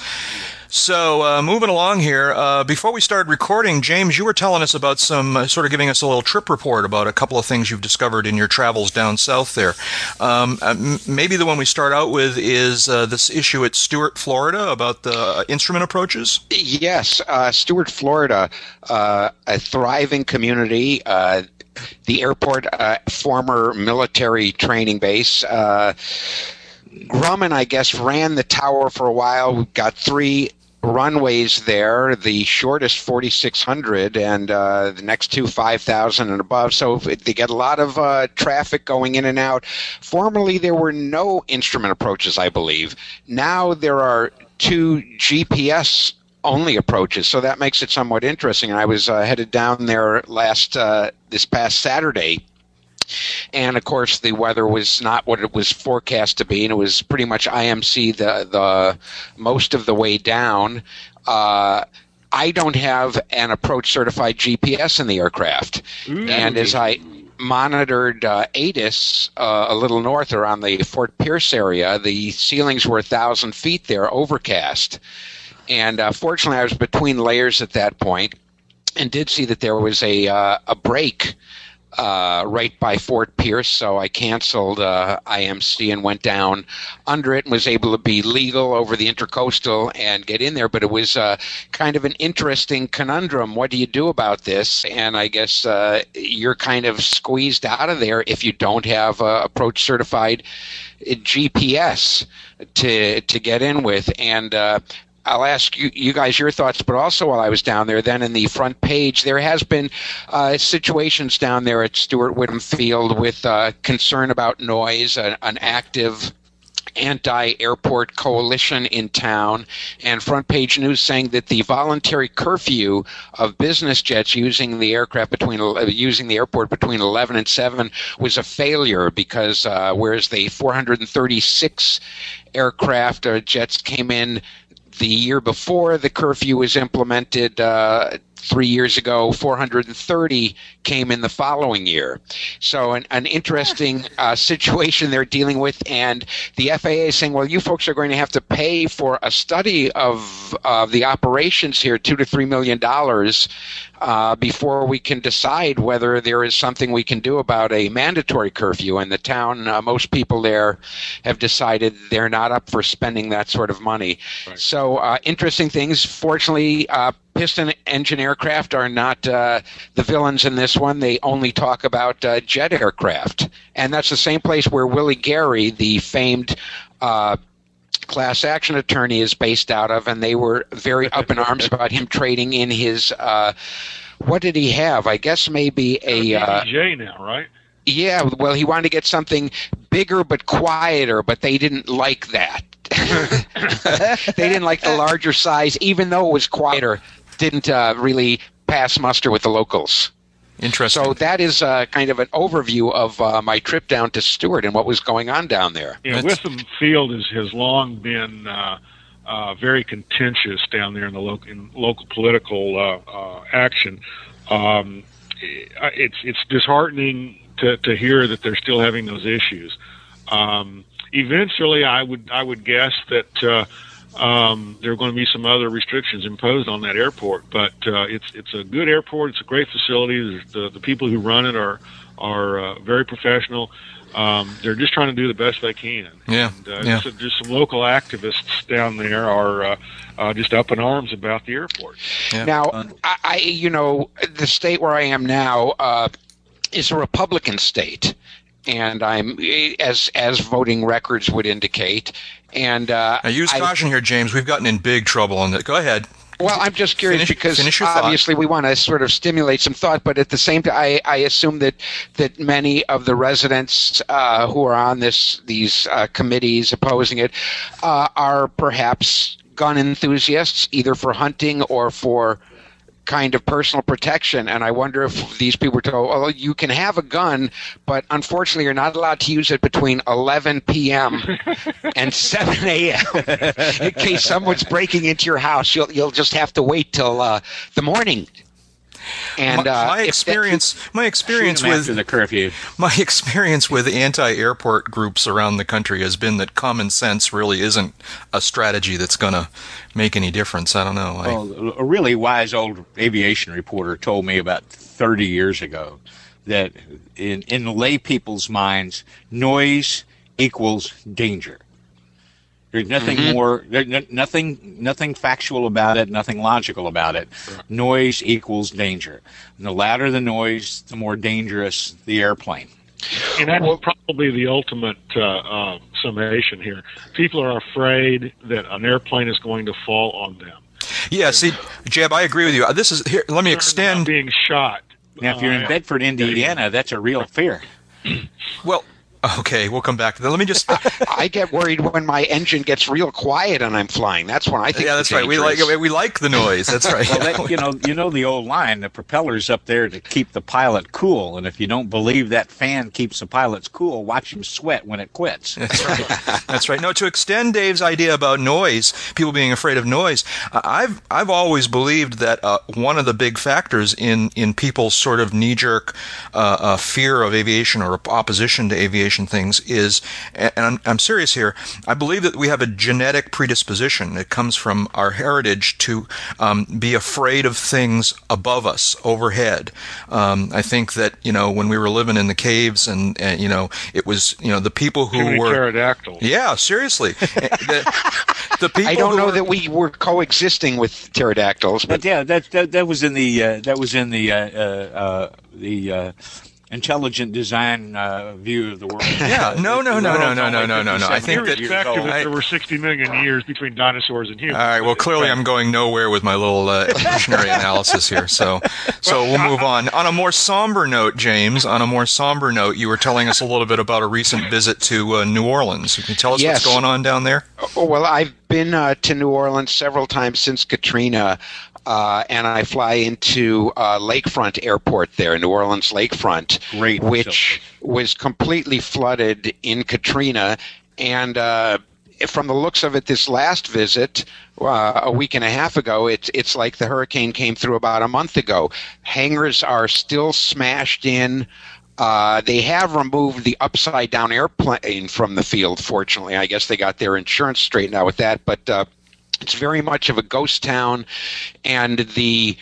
So, uh, moving along here, uh, before we started recording, James, you were telling us about some, uh, sort of giving us a little trip report about a couple of things you've discovered in your travels down south there. Um, uh, m- maybe the one we start out with is uh, this issue at Stuart, Florida, about the uh, instrument approaches. Yes, Stuart, Florida, a thriving community. The airport, uh, former military training base. Uh, Grumman, I guess, ran the tower for a while. We've got three runways there. The shortest 4,600, and uh, the next two 5,000 and above. So they get a lot of uh, traffic going in and out. Formerly, there were no instrument approaches, I believe. Now there are two GPS only approaches, so that makes it somewhat interesting. I was uh, headed down there last uh, this past Saturday and of course the weather was not what it was forecast to be, and it was pretty much IMC the the most of the way down. Uh, I don't have an approach certified GPS in the aircraft, and as I monitored uh, ATIS uh, a little north around the Fort Pierce area, the ceilings were a thousand feet there, overcast, and uh, fortunately I was between layers at that point, and did see that there was a uh, a break uh, right by Fort Pierce, so I canceled uh, IMC and went down under it and was able to be legal over the intercoastal and get in there. But it was uh, kind of an interesting conundrum. What do you do about this? And I guess uh, you're kind of squeezed out of there if you don't have a approach certified GPS to to get in with. And uh, I'll ask you, you guys your thoughts, but also while I was down there, then in the front page, there has been uh, situations down there at Stuart Witham Field with uh, concern about noise, an, an active anti-airport coalition in town and front page news saying that the voluntary curfew of business jets using the aircraft between using the airport between 11 and 7 was a failure because uh, whereas the 436 aircraft or jets came in the year before the curfew was implemented uh, three years ago, 430 came in the following year. So, an, an interesting uh, situation they're dealing with. And the FAA is saying, well, you folks are going to have to pay for a study of uh, the operations here, two to three million dollars, uh, before we can decide whether there is something we can do about a mandatory curfew. And the town, uh, most people there have decided they're not up for spending that sort of money. Right. So, uh, interesting things. Fortunately, uh, piston engine aircraft are not uh, the villains in this one. They only talk about uh, jet aircraft. And that's the same place where Willie Gary, the famed uh, class action attorney, is based out of. And they were very up in arms [laughs] about him trading in his. Uh, what did he have? I guess maybe a. Uh, now, right? Yeah, well, he wanted to get something bigger but quieter, but they didn't like that. [laughs] [laughs] they didn't like the larger size, even though it was quieter didn't uh, really pass muster with the locals. Interesting. So that is uh, kind of an overview of uh, my trip down to Stuart and what was going on down there. Yeah, Witham Field is, has long been uh, uh, very contentious down there in the local in local political uh, uh, action. Um, it's it's disheartening to, to hear that they're still having those issues. Um, eventually, I would I would guess that um, there are going to be some other restrictions imposed on that airport. But uh, it's it's a good airport. It's a great facility. The the people who run it are are uh, very professional. Um, they're just trying to do the best they can. Yeah, and, uh, yeah. Just, just some local activists down there are uh, uh, just up in arms about the airport. Yeah. Now, I, I, you know, the state where I am now uh, is a Republican state, and I'm as as voting records would indicate. And uh, now use caution here, James. We've gotten in big trouble on that. Go ahead. Well, I'm just curious finish, because finish obviously we want to sort of stimulate some thought, but at the same time, I, I assume that that many of the residents uh, who are on this these uh, committees opposing it uh, are perhaps gun enthusiasts, either for hunting or for kind of personal protection. And I wonder if these people were told, oh, you can have a gun, but unfortunately, you're not allowed to use it between 11 p.m. [laughs] and 7 a.m. In case someone's breaking into your house, you'll, you'll just have to wait till uh, the morning and my, uh, my experience, that, my experience with the curfew, my experience with anti-airport groups around the country has been that common sense really isn't a strategy that's going to make any difference. I don't know. Well, a really wise old aviation reporter told me about 30 years ago that in in lay people's minds, noise equals danger. There's nothing mm-hmm. more, nothing, nothing factual about it, nothing logical about it. Noise equals danger. And the louder the noise, the more dangerous the airplane. And that's probably the ultimate uh, uh, summation here. People are afraid that an airplane is going to fall on them. Yeah, see, Jeb, I agree with you. This is here. Let me extend being shot. Now, if you're in uh, Bedford, Indiana, that's a real fear. Well, Okay, we'll come back to that. Let me just. [laughs] I get worried when my engine gets real quiet and I'm flying. That's when I think. Yeah, that's right. We like we like the noise. That's right. [laughs] well, that, you know, you know the old line: the propeller's up there to keep the pilot cool. And if you don't believe that fan keeps the pilots cool, watch him sweat when it quits. That's right. that's right. No, to extend Dave's idea about noise, people being afraid of noise, I've I've always believed that uh, one of the big factors in in people's sort of knee jerk uh, uh, fear of aviation or opposition to aviation aviation things is, and I'm, I'm serious here. I believe that we have a genetic predisposition. It comes from our heritage to um, be afraid of things above us, overhead. Um, I think that you know when we were living in the caves, and, and you know it was you know the people who Too many were pterodactyls. yeah, seriously. [laughs] the, the people I don't who know were- that we were coexisting with pterodactyls, but But yeah, that that, that was in the uh, that was in the uh, uh, uh, the uh, intelligent design uh, view of the world. Yeah, [laughs] no, no, no, no, no, no, no, no, no. I think that. Irrespective I- that there were 60 million years between dinosaurs and humans. All right. Well, clearly, I'm going nowhere with my little uh, [laughs] evolutionary analysis here. So, so we'll move on. On a more somber note, James. On a more somber note, you were telling us a little bit about a recent visit to uh, New Orleans. Can you tell us Yes. what's going on down there? Oh, well, I've been uh, to New Orleans several times since Katrina, uh, and I fly into uh, Lakefront Airport there, New Orleans Lakefront, Great which was completely flooded in Katrina. And uh, from the looks of it, this last visit, uh, a week and a half ago, it's it's like the hurricane came through about a month ago. Hangars are still smashed in. Uh, they have removed the upside down airplane from the field, fortunately. I guess they got their insurance straightened out with that, but uh, it's very much of a ghost town, and the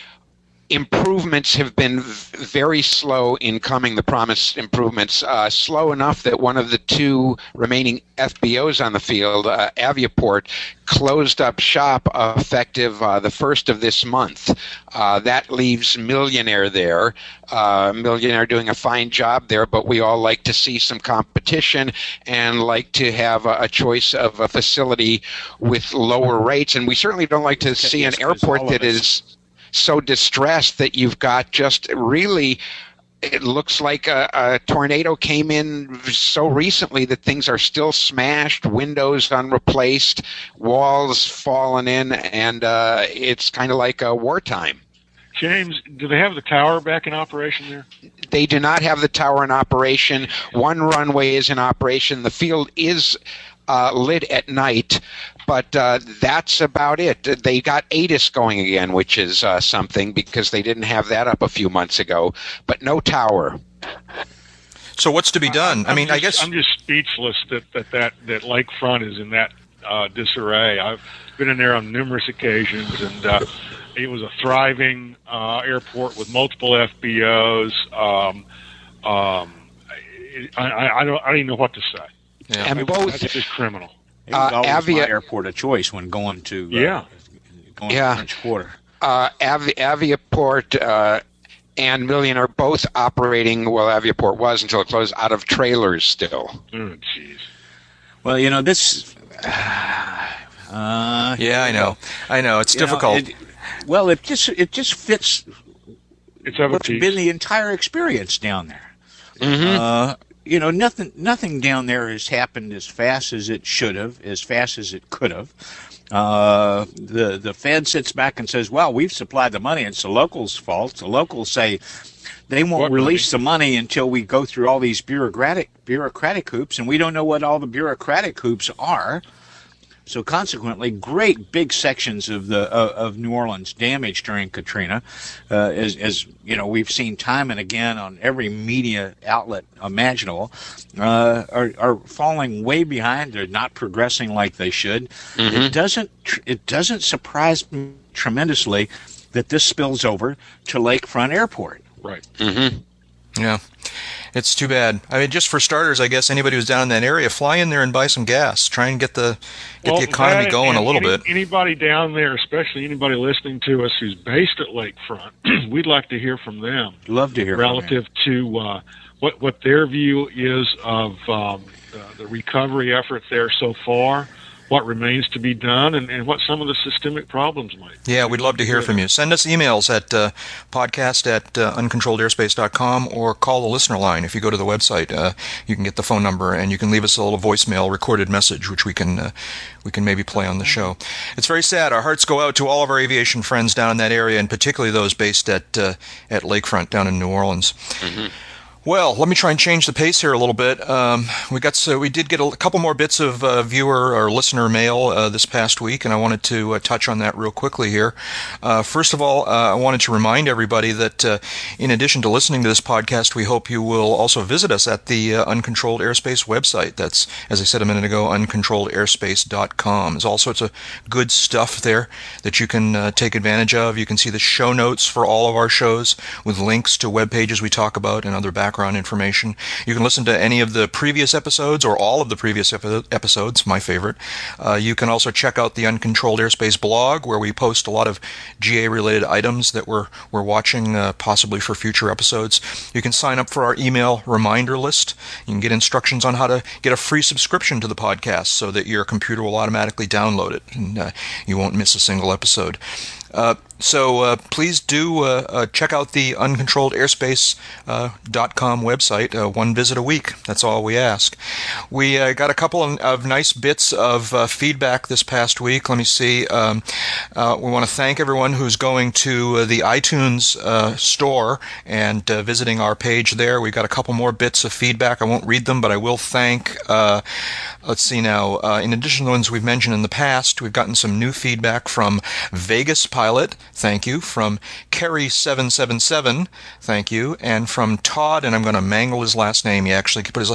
improvements have been v- very slow in coming, the promised improvements, uh, slow enough that one of the two remaining FBOs on the field, uh, Aviaport, closed up shop effective uh, the first of this month. Uh, that leaves Million Air there. Uh, Million Air doing a fine job there, but we all like to see some competition and like to have a, a choice of a facility with lower rates. And we certainly don't like to see an airport that is so distressed that you've got just really it looks like a, a tornado came in so recently that things are still smashed, windows unreplaced, walls fallen in, and uh, it's kind of like a wartime. James, do they have the tower back in operation there? They do not have the tower in operation. One runway is in operation. The field is uh, lit at night, but uh, that's about it. They got ATIS going again, which is uh, something because they didn't have that up a few months ago, but no tower. So, what's to be done? I I'm mean, I guess I'm just speechless that that that, that lakefront is in that uh, disarray. I've been in there on numerous occasions, and uh, it was a thriving uh, airport with multiple FBOs. Um, um, I, I, I don't I don't even know what to say. Yeah. And both That's just criminal. It was Uh, Avia- my airport of choice when going to uh, Yeah. going Yeah. to French Quarter. uh, Avi- Aviaport uh, and Million Air both operating. Well, Aviaport was until it closed out of trailers still. Oh, jeez. Well, you know this. Uh, yeah, I know, I know, it's you know, difficult. it- well, it just it just fits It's of a been the entire experience down there. Mm-hmm. Uh, you know, nothing nothing down there has happened as fast as it should have, as fast as it could have. Uh, the the Fed sits back and says, "Well, we've supplied the money. It's the locals' fault." The locals say they won't What release the money until we go through all these bureaucratic bureaucratic hoops, and we don't know what all the bureaucratic hoops are. So consequently, great big sections of the uh, of New Orleans damaged during Katrina, uh, as, as you know we've seen time and again on every media outlet imaginable, uh, are are falling way behind. They're not progressing like they should. It doesn't tr- it doesn't surprise me tremendously that this spills over to Lakefront Airport. Right. Yeah, it's too bad. I mean, just for starters, I guess anybody who's down in that area, fly in there and buy some gas. Try and get the get Well, the economy that going a little any- bit. Anybody down there, especially anybody listening to us who's based at Lakefront, [clears throat] we'd like to hear from them Love to hear from you. relative to uh, what what their view is of um, the, the recovery effort there so far, what remains to be done, and, and what some of the systemic problems might. be. Yeah, we'd love to hear from you. Send us emails at uh, podcast at uh, uncontrolledairspace.com or call the listener line. If you go to the website, uh, you can get the phone number and you can leave us a little voicemail recorded message, which we can uh, we can maybe play on the show. It's very sad. Our hearts go out to all of our aviation friends down in that area, and particularly those based at uh, at Lakefront down in New Orleans. Well, let me try and change the pace here a little bit. Um, we got so we did get a, couple more bits of uh, viewer or listener mail uh, this past week, and I wanted to uh, touch on that real quickly here. Uh, first of all, uh, I wanted to remind everybody that uh, in addition to listening to this podcast, we hope you will also visit us at the Uncontrolled Airspace website. That's, as I said a minute ago, uncontrolledairspace.com. There's all sorts of good stuff there that you can take advantage of. You can see the show notes for all of our shows with links to web pages we talk about and other background background information. You can listen to any of the previous episodes or all of the previous episodes, my favorite. Uh, you can also check out the Uncontrolled Airspace blog where we post a lot of GA related items that we're, we're watching uh, possibly for future episodes. You can sign up for our email reminder list. You can get instructions on how to get a free subscription to the podcast so that your computer will automatically download it and uh, you won't miss a single episode. Uh, so uh, please do uh, uh, check out the uncontrolledairspace.com website. Uh, one visit a week. That's all we ask. We uh, got a couple of, nice bits of uh, feedback this past week. Let me see. Um, we want to thank everyone who's going to the iTunes store and visiting our page there. We got a couple more bits of feedback. I won't read them, but I will thank. let's see now. in addition to the ones we've mentioned in the past, we've gotten some new feedback from Vegas Pilot thank you. From Kerry777, thank you. And from Todd, and I'm going to mangle his last name. He actually put his,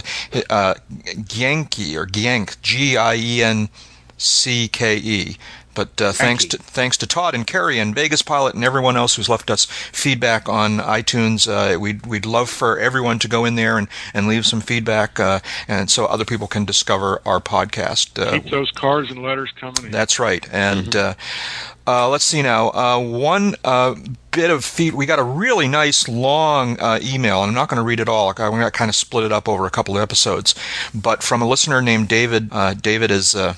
uh, Genki, or Gienk, G I E N C K E. But uh, thanks to thanks to Todd and Kerry and Vegas Pilot and everyone else who's left us feedback on iTunes. Uh, we'd we'd love for everyone to go in there and, and leave some feedback, uh, and so other people can discover our podcast. Uh, Keep those cards and letters coming. In. That's right, and. Mm-hmm. Uh, let's see now. Uh, one uh, bit of feed. We got a really nice long uh, email, and I'm not going to read it all. I'm going to kind of split it up over a couple of episodes. But from a listener named David. Uh, David is uh,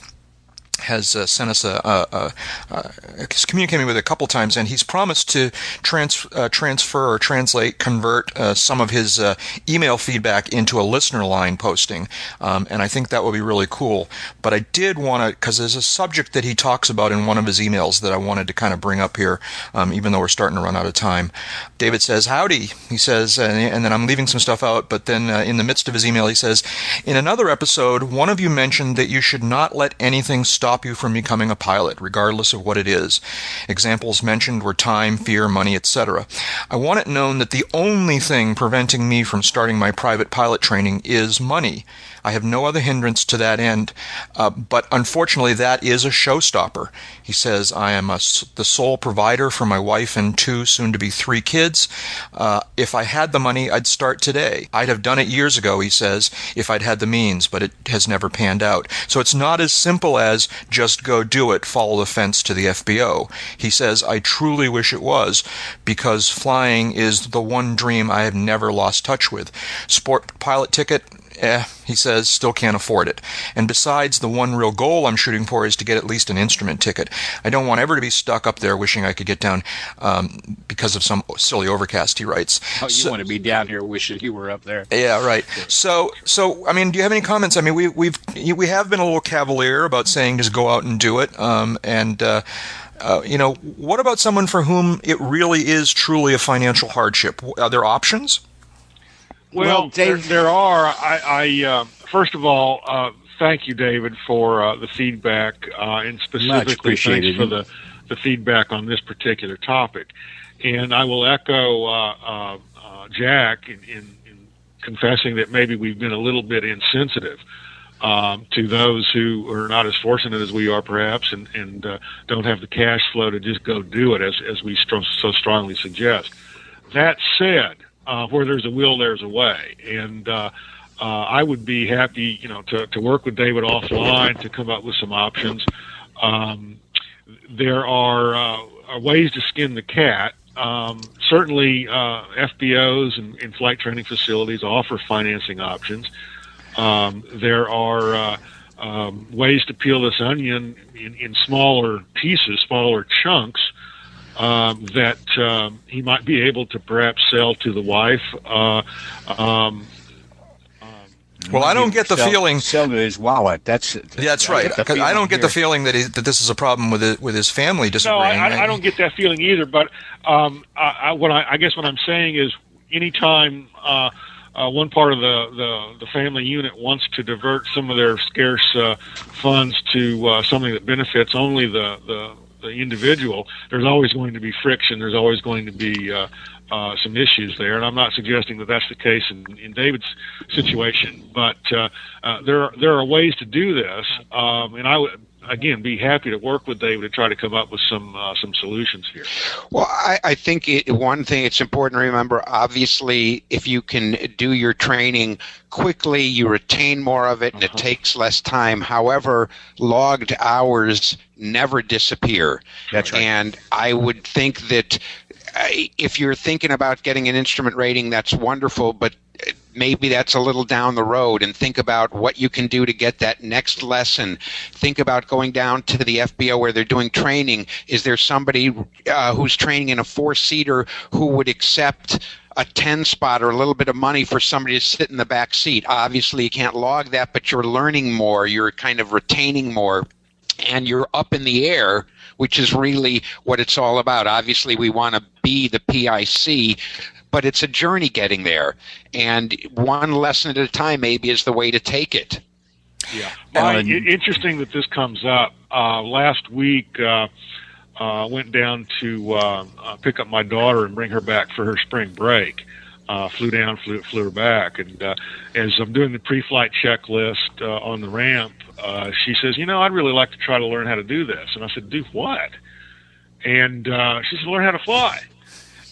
has uh, sent us a, a, a, a, communicating with a couple times, and he's promised to trans, uh, transfer or translate, convert uh, some of his uh, email feedback into a listener line posting, um, and I think that would be really cool. But I did want to, because there's a subject that he talks about in one of his emails that I wanted to kind of bring up here, um, even though we're starting to run out of time. David says, "Howdy," he says, and, and then I'm leaving some stuff out, but then uh, in the midst of his email, he says, "In another episode, one of you mentioned that you should not let anything stop." Stop you from becoming a pilot, regardless of what it is. Examples mentioned were time, fear, money, etc. I want it known that the only thing preventing me from starting my private pilot training is money. I have no other hindrance to that end. Uh, but unfortunately, that is a showstopper. He says, I am a, the sole provider for my wife and two, soon to be three kids. Uh, if I had the money, I'd start today. I'd have done it years ago, he says, if I'd had the means, but it has never panned out. So it's not as simple as just go do it, follow the fence to the FBO. He says, I truly wish it was, because flying is the one dream I have never lost touch with. Sport pilot ticket, eh, he says, still can't afford it. And besides, the one real goal I'm shooting for is to get at least an instrument ticket. I don't want ever to be stuck up there wishing I could get down um, because of some silly overcast, he writes. Oh, you so, want to be down here wishing you were up there. Yeah, right. So, so I mean, do you have any comments? I mean, we, we've, we have been a little cavalier about saying just go out and do it. Um, and, uh, uh, you know, what about someone for whom it really is truly a financial hardship? Are there options? Well, well there, there, are. I, I uh, first of all, uh, thank you, David, for uh, the feedback, uh, and specifically thanks for the the feedback on this particular topic. And I will echo uh, uh, Jack in, in, in, confessing that maybe we've been a little bit insensitive. Um, to those who are not as fortunate as we are, perhaps, and, and don't have the cash flow to just go do it, as, as we st- so strongly suggest. That said, uh, where there's a will, there's a way. And uh, uh, I would be happy, you know, to, to work with David offline to come up with some options. Um, there are, uh, ways to skin the cat. Um, certainly, uh, FBOs and, and flight training facilities offer financing options. Um, there are uh, um, ways to peel this onion in, in smaller pieces, smaller chunks, um, that um, he might be able to perhaps sell to the wife. Uh, um, well, I don't get the sell, feeling sell to his wallet. That's that's right. I, I don't get the feeling that he, that this is a problem with it, with his family disagreeing. No, I, I, don't get that feeling either. But um, I, what I, I, guess what I'm saying is, anytime uh, uh, one part of the, the the family unit wants to divert some of their scarce uh, funds to uh, something that benefits only the, the the individual, there's always going to be friction. There's always going to be uh, uh, some issues there, and I'm not suggesting that that's the case in, in David's situation. But uh, uh, there are, there are ways to do this, um, and I would again be happy to work with David to try to come up with some uh, some solutions here. Well, I, I think it, one thing it's important to remember. Obviously, if you can do your training quickly, you retain more of it, and Uh-huh. it takes less time. However, logged hours never disappear. That's right. And I would think that uh, if you're thinking about getting an instrument rating, that's wonderful, but maybe that's a little down the road and think about what you can do to get that next lesson. Think about going down to the FBO where they're doing training. Is there somebody uh, who's training in a four seater who would accept a 10 spot or a little bit of money for somebody to sit in the back seat? Obviously, you can't log that, but you're learning more, you're kind of retaining more and you're up in the air, which is really what it's all about. Obviously, we want to be the PIC, but it's a journey getting there. And one lesson at a time maybe is the way to take it. Yeah. And- i- interesting that this comes up. Uh, last week, uh, uh, went down to uh, uh, pick up my daughter and bring her back for her spring break. Uh, flew down, flew, flew her back, and uh, as I'm doing the pre-flight checklist uh, on the ramp, uh, she says, "You know, I'd really like to try to learn how to do this." And I said, "Do what?" And uh, she said, "Learn how to fly."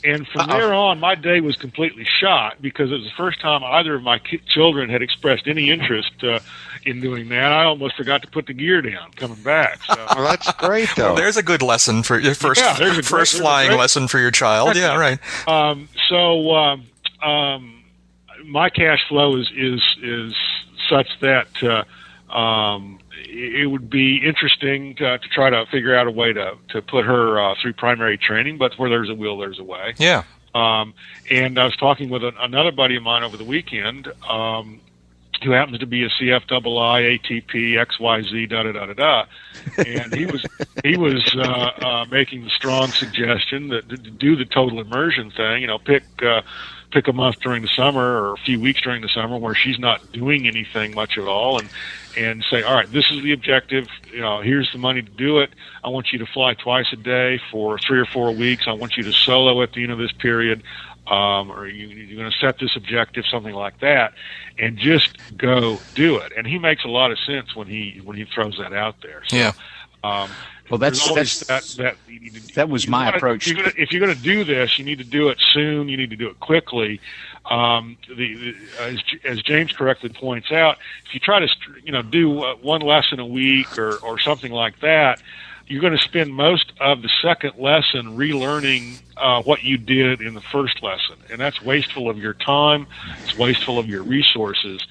And from there on, my day was completely shot because it was the first time either of my ki- children had expressed any interest uh, in doing that. I almost forgot to put the gear down coming back. So. [laughs] Well, that's great, though. Well, there's a good lesson for your first Yeah, there's a great- first there's flying great- lesson for your child. Yeah, right. [laughs] Um, so um, um, my cash flow is is is such that uh, um, it would be interesting to, to try to figure out a way to to put her uh, through primary training. But where there's a will, there's a way. Yeah. Um, and I was talking with an, another buddy of mine over the weekend, um, who happens to be a CFII, ATP, XYZ, da da da da da. And he was [laughs] he was uh, uh, making the strong suggestion that to do the total immersion thing. You know, pick uh, pick a month during the summer or a few weeks during the summer where she's not doing anything much at all, and and say, all right, this is the objective. You know, here's the money to do it. I want you to fly twice a day for three or four weeks. I want you to solo at the end of this period. Um, or you, you're going to set this objective, something like that, and just go do it. And he makes a lot of sense when he when he throws that out there. So, Yeah. Um, Well, that's- that's- that, that, you need to- that was my gotta- approach. If you're, gonna, if you're going to do this, you need to do it soon. You need to do it quickly. Um, the, the as, as James correctly points out, if you try to you know do uh, one lesson a week or or something like that, you're going to spend most of the second lesson relearning uh, what you did in the first lesson, and that's wasteful of your time. It's wasteful of your resources.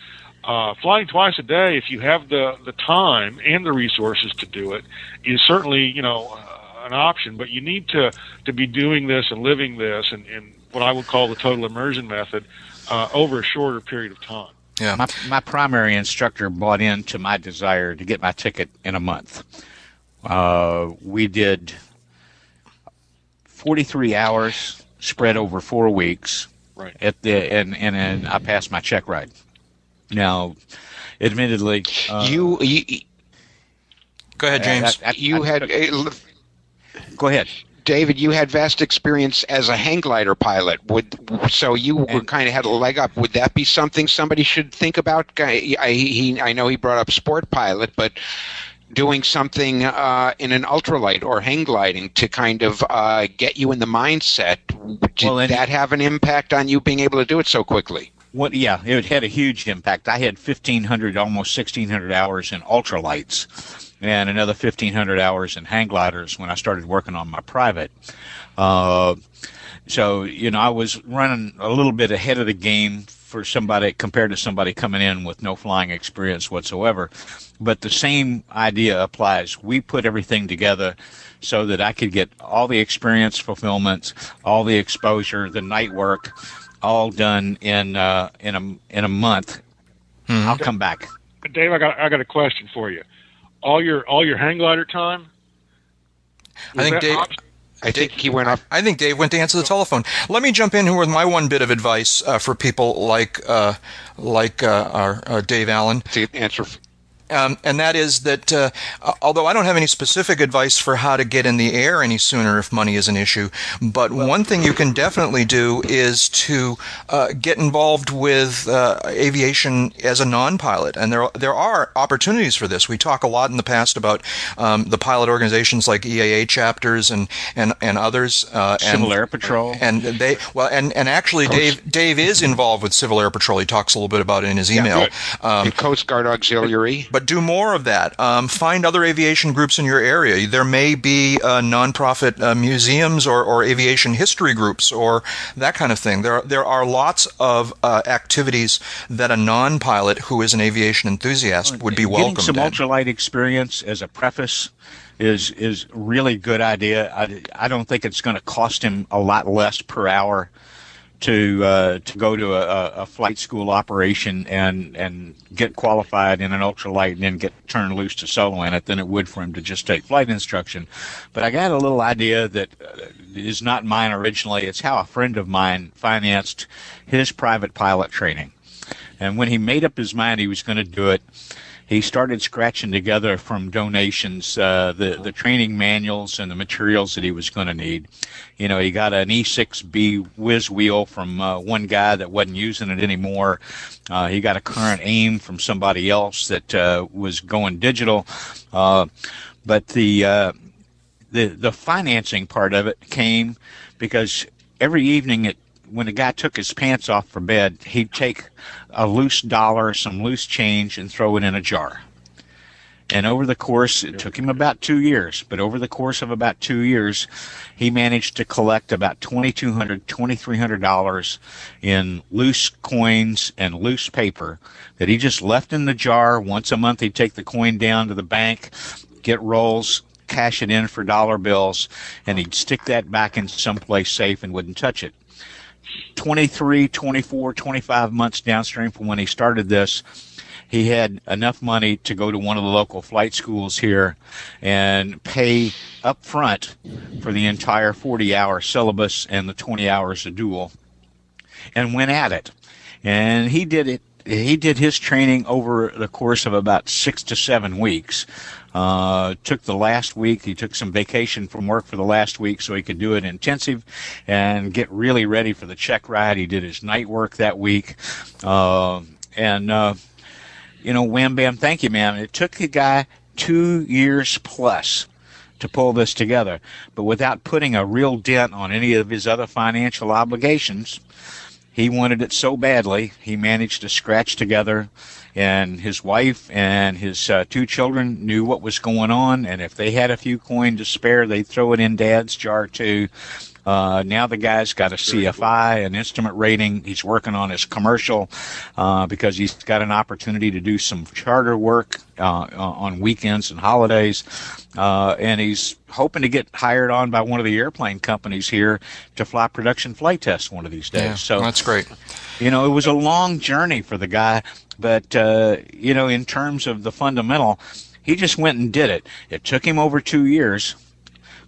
Uh, flying twice a day, if you have the the time and the resources to do it, is certainly you know uh, an option. But you need to to be doing this and living this, and, and what I would call the total immersion method, uh, over a shorter period of time. Yeah. My, my primary instructor bought into my desire to get my ticket in a month. Uh, we did 43 hours spread over four weeks. Right. At the and and, and I passed my check ride. Now, admittedly, uh, you, you, Go ahead, James. I- I- you I had. took- uh, go ahead. David, you had vast experience as a hang glider pilot. Would so you were kind of had a leg up. Would that be something somebody should think about? I, I, he, I know he brought up sport pilot, but doing something uh, in an ultralight or hang gliding to kind of uh, get you in the mindset. Did Well, and- that have an impact on you being able to do it so quickly? What? Yeah, it had a huge impact. I had fifteen hundred, almost sixteen hundred hours in ultralights, and another fifteen hundred hours in hang gliders when I started working on my private. Uh, so you know, I was running a little bit ahead of the game for somebody compared to somebody coming in with no flying experience whatsoever. But the same idea applies. We put everything together so that I could get all the experience fulfillments, all the exposure, the night work, all done in uh, in a in a month. I'll come back. Dave, I got I got a question for you. All your all your hang glider time. I think Dave. op- I think he went off. I think Dave went to answer the telephone. Let me jump in here with my one bit of advice uh, for people like uh, like uh, our, uh, Dave Allen. To answer um, and that is that uh, although I don't have any specific advice for how to get in the air any sooner if money is an issue, but well, one thing you can definitely do is to uh, get involved with uh, aviation as a non-pilot, and there there are opportunities for this. We talk a lot in the past about um, the pilot organizations like EAA chapters and and and others. Uh, Civil Air Patrol, and they well, and and actually Dave Dave is involved with Civil Air Patrol. He talks a little bit about it in his email. Yeah, um, Coast Guard Auxiliary. But but do more of that. Um, find other aviation groups in your area. There may be uh, nonprofit uh, museums or, or, aviation history groups or that kind of thing. There are, there are lots of uh, activities that a non-pilot who is an aviation enthusiast would be welcome. Getting some in. ultralight experience as a preface is is really good idea. I, I don't think it's going to cost him a lot less per hour to uh, to go to a, a, flight school operation and and get qualified in an ultralight and then get turned loose to solo in it than it would for him to just take flight instruction. But I got a little idea that uh, not mine originally. It's how a friend of mine financed his private pilot training, and when he made up his mind he was going to do it he started scratching together from donations uh, the the training manuals and the materials that he was going to need. You know, he got an E6B whiz wheel from uh, one guy that wasn't using it anymore. Uh, he got a current AIM from somebody else that uh, was going digital. Uh, but the uh, the the financing part of it came because every evening at when the guy took his pants off for bed, he'd take a loose dollar, some loose change, and throw it in a jar. And over the course, it took him about two years, but over the course of about two years, he managed to collect about $2,200, $2,300 in loose coins and loose paper that he just left in the jar. Once a month, he'd take the coin down to the bank, get rolls, cash it in for dollar bills, and he'd stick that back in someplace safe and wouldn't touch it. 23, 24, 25 months downstream from when he started this, he had enough money to go to one of the local flight schools here and pay up front for the entire 40 hour syllabus and the 20 hours of dual and went at it. And he did it he did his training over the course of about six to seven weeks. Uh, took the last week. He took some vacation from work for the last week so he could do it intensive and get really ready for the check ride. He did his night work that week. Uh, and, uh, you know, wham bam, thank you, ma'am. It took the guy two years plus to pull this together, but without putting a real dent on any of his other financial obligations. He wanted it so badly, he managed to scratch together and his wife and his uh, two children knew what was going on. And if they had a few coin to spare, they'd throw it in dad's jar too. Uh, now the guy's got a CFI, an instrument rating. He's working on his commercial uh, because he's got an opportunity to do some charter work uh, uh on weekends and holidays. Uh, and he's hoping to get hired on by one of the airplane companies here to fly production flight tests one of these days. Yeah, so that's great. You know, it was a long journey for the guy, but uh, you know, in terms of the fundamental, he just went and did it. It took him over two years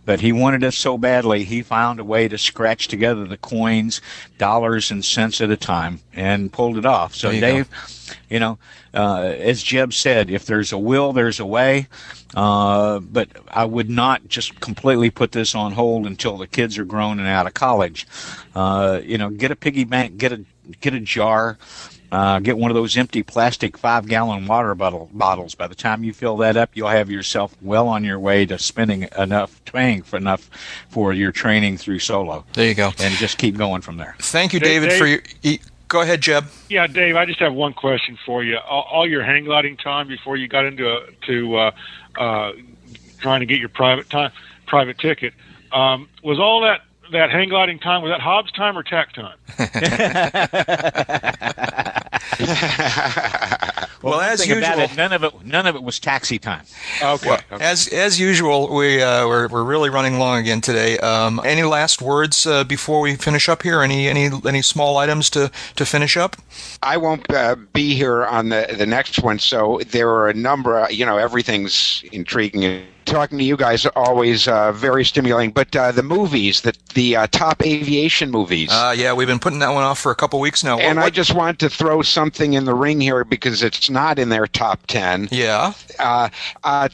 but he wanted it so badly he found a way to scratch together the coins dollars and cents at a time and pulled it off. So dave go. you know uh, as jeb said if there's a will there's a way. Uh, but i would not just completely put this on hold until the kids are grown and out of college. Uh, you know get a piggy bank get a get a jar uh, get one of those empty plastic five gallon water bottle bottles. By the time you fill that up, you'll have yourself well on your way to spending enough, paying for enough for your training through solo. There you go. And just keep going from there. Thank you, David, Dave, for your. Go ahead, Jeb. Yeah, Dave. I just have one question for you. All, all your hang gliding time before you got into a, to uh, uh, trying to get your private time, private ticket, um, was all that that hang gliding time was that Hobbs time or tach time? [laughs] [laughs] [laughs] well, well as usual, it, none of it none of it was taxi time. Okay. Well, okay. As as usual, we uh, we're we're really running long again today. Um, any last words uh, before we finish up here? Any any any small items to to finish up? I won't uh, be here on the the next one, so there are a number. Of, you know, everything's intriguing talking to you guys always uh, very stimulating. But uh, the movies, the the uh, top aviation movies. Uh, yeah, we've been putting that one off for a couple weeks now. and What- I just want to throw something in the ring here because it's not in their top ten. yeah, Uh, uh,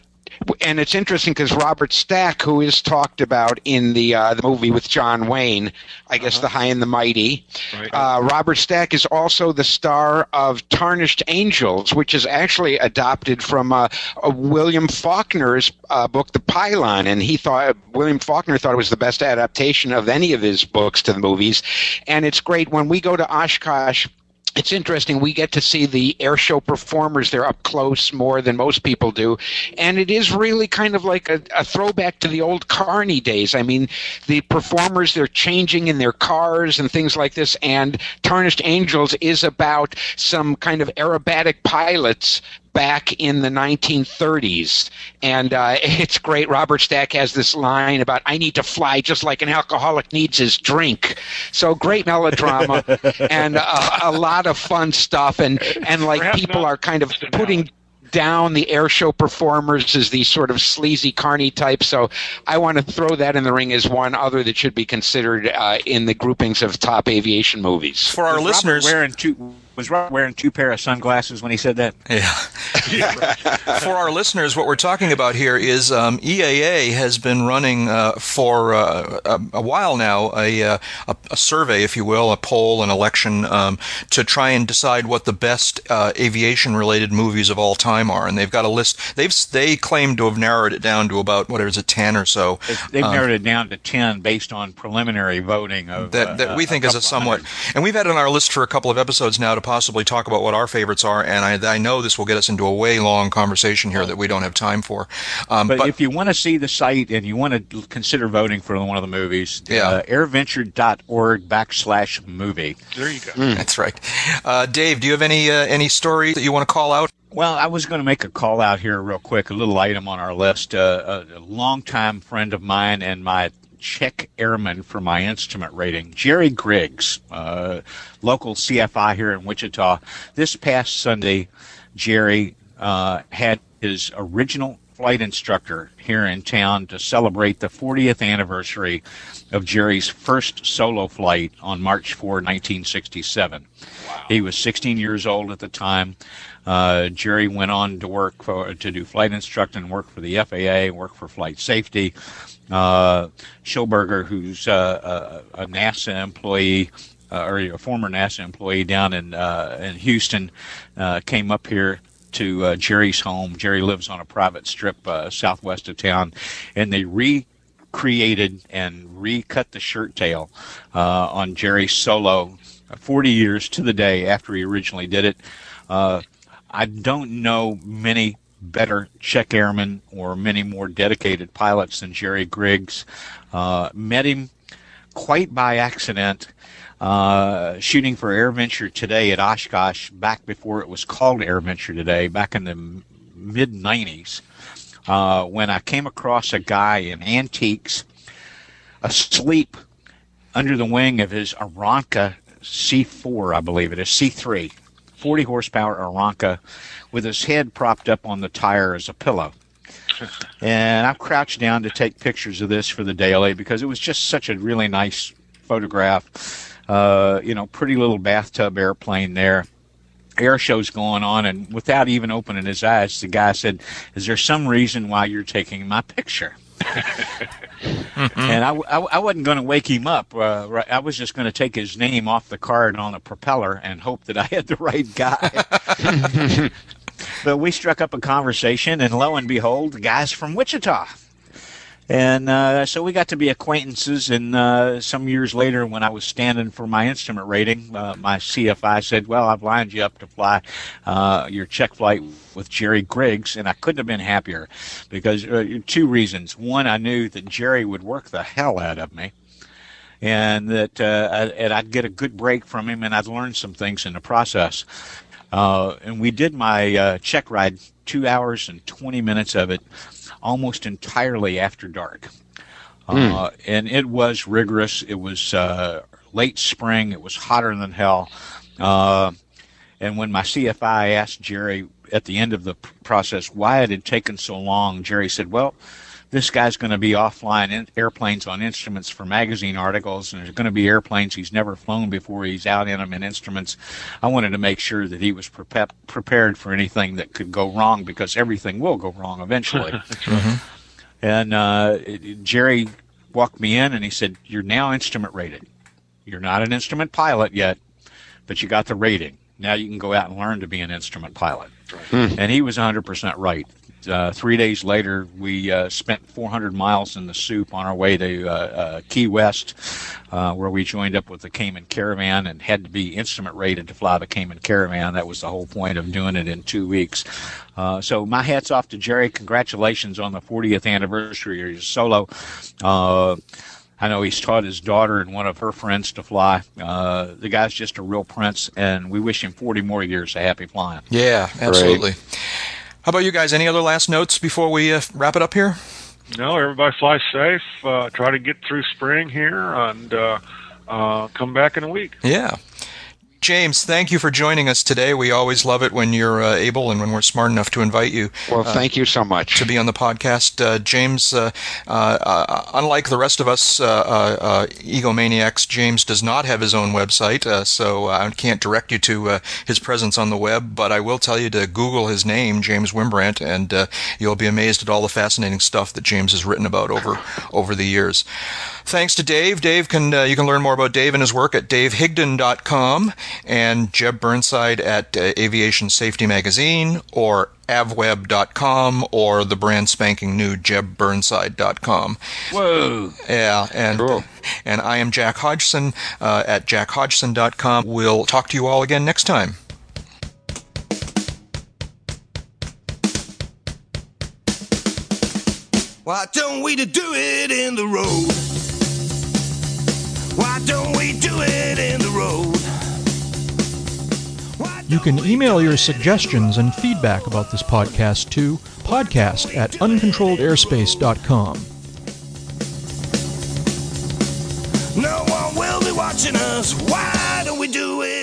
and it's interesting because Robert Stack, who is talked about in the uh, the movie with John Wayne, I guess The High and the Mighty. Right. Uh, Robert Stack is also the star of Tarnished Angels, which is actually adopted from uh, uh, William Faulkner's uh, book, The Pylon, and he thought William Faulkner thought it was the best adaptation of any of his books to the movies. And it's great when we go to Oshkosh it's interesting. We get to see the air show performers there up close more than most people do. And it is really kind of like a, a throwback to the old Carney days. I mean, the performers, they're changing in their cars and things like this. And Tarnished Angels is about some kind of aerobatic pilots back in the 1930s. And uh, [laughs] it's great. Robert Stack has this line about, I need to fly just like an alcoholic needs his drink. So great melodrama [laughs] and uh, a lot of fun stuff. And, and like Perhaps people are kind of putting down the air show performers as these sort of sleazy carny types. So I want to throw that in the ring as one other that should be considered uh, in the groupings of top aviation movies. for our Was Robert listeners. wearing two was Robert wearing two pair of sunglasses when he said that? Yeah. [laughs] for our listeners, what we're talking about here is um, EAA has been running uh, for uh, a, a while now a, uh, a, a survey, if you will, a poll, an election um, to try and decide what the best uh, aviation-related movies of all time are, and they've got a list. They've they claim to have narrowed it down to about what is it, ten or so. They've, they've Um, narrowed it down to ten based on preliminary voting of that, uh, that we a think is a somewhat, hundred. and we've had on our list for a couple of episodes now to possibly talk about what our favorites are, and I, I know this will get us into a way long conversation here that we don't have time for. Um, But, but if you want to see the site and you want to consider voting for one of the movies, Yeah. uh, airventure.org backslash movie. There you go. that's right. Uh, Dave, do you have any uh, any story that you want to call out? Well, I was going to make a call out here real quick, a little item on our list. Uh, a, a longtime friend of mine and my check airman for my instrument rating, Jerry Griggs, uh, local CFI here in Wichita. This past Sunday, Jerry uh, had his original flight instructor here in town to celebrate the 40th anniversary of Jerry's first solo flight on March 4, 1967. He was 16 years old at the time. Uh, Jerry went on to work for to do flight instructing, work for the FAA, work for FlightSafety. Uh, Schilberger, who's uh, a, a NASA employee, uh, or a former NASA employee down in uh, in Houston, uh, came up here to uh, Jerry's home. Jerry lives on a private strip uh, southwest of town, and they recreated and recut the shirt tail uh, on Jerry's solo 40 years to the day after he originally did it. Uh, I don't know many better check airmen or many more dedicated pilots than Jerry Griggs. Uh, met him quite by accident uh, shooting for Air Venture today at Oshkosh back before it was called Air Venture today, back in the mid 90s, uh, when I came across a guy in antiques asleep under the wing of his Aeronca C4, I believe it is, C3, 40 horsepower Aeronca, with his head propped up on the tire as a pillow. [laughs] And I crouched down to take pictures of this for the daily because it was just such a really nice photograph. Uh, you know, pretty little bathtub airplane there. Air show's going on, and without even opening his eyes, the guy said, "Is there some reason why you're taking my picture?" [laughs] and I, I, I wasn't going to wake him up. Uh, right, I was just going to take his name off the card on a propeller and hope that I had the right guy. [laughs] but we struck up a conversation, and lo and behold, the guy's from Wichita. And uh, so we got to be acquaintances. And uh, some years later, when I was standing for my instrument rating, uh, my CFI said, "Well, I've lined you up to fly uh, your check flight with Jerry Griggs," and I couldn't have been happier because uh, two reasons. One, I knew that Jerry would work the hell out of me. And that, uh, and I'd get a good break from him, and I'd learn some things in the process. Uh, and we did my uh, check ride, two hours and 20 minutes of it, almost entirely after dark. Uh, and it was rigorous. It was uh, late spring. It was hotter than hell. Uh, and when my CFI asked Jerry at the end of the process why it had taken so long, Jerry said, "Well." This guy's going to be offline in airplanes on instruments for magazine articles, and there's going to be airplanes he's never flown before. He's out in them in instruments. I wanted to make sure that he was pre- prepared for anything that could go wrong because everything will go wrong eventually. [laughs] mm-hmm. And uh, it, Jerry walked me in and he said, "You're now instrument rated. You're not an instrument pilot yet, but you got the rating. Now you can go out and learn to be an instrument pilot." Hmm. And he was 100% right uh, three days later, we uh, spent 400 miles in the soup on our way to uh, uh Key West, uh, where we joined up with the Cayman Caravan and had to be instrument rated to fly the Cayman Caravan. That was the whole point of doing it in two weeks. Uh, so my hat's off to Jerry. Congratulations on the 40th anniversary of your solo. I know he's taught his daughter and one of her friends to fly. Uh, the guy's just a real prince, and we wish him 40 more years of happy flying. Yeah, absolutely. Great. How about you guys? Any other last notes before we uh, wrap it up here? No, everybody fly safe. Uh, try to get through spring here and uh, uh come back in a week. Yeah. James, thank you for joining us today. We always love it when you're uh, able and when we're smart enough to invite you. Well, uh, thank you so much to be on the podcast, uh, James. Uh, uh, unlike the rest of us egomaniacs, James does not have his own website, so I can't direct you to his presence on the web. But I will tell you to Google his name, James Wynbrandt, and you'll be amazed at all the fascinating stuff that James has written about over over the years. Thanks to Dave. Dave can you can learn more about Dave and his work at davehigdon.com and Jeb Burnside at uh, Aviation Safety Magazine or avweb.com or the brand spanking new jebburnside.com. Whoa. Yeah, and cool. and I am Jack Hodgson uh, at jackhodgson.com. We'll talk to you all again next time. Why don't we do it in the road? You can email your suggestions and feedback about this podcast to podcast at uncontrolledairspace.com. No one will be watching us. Why don't we do it?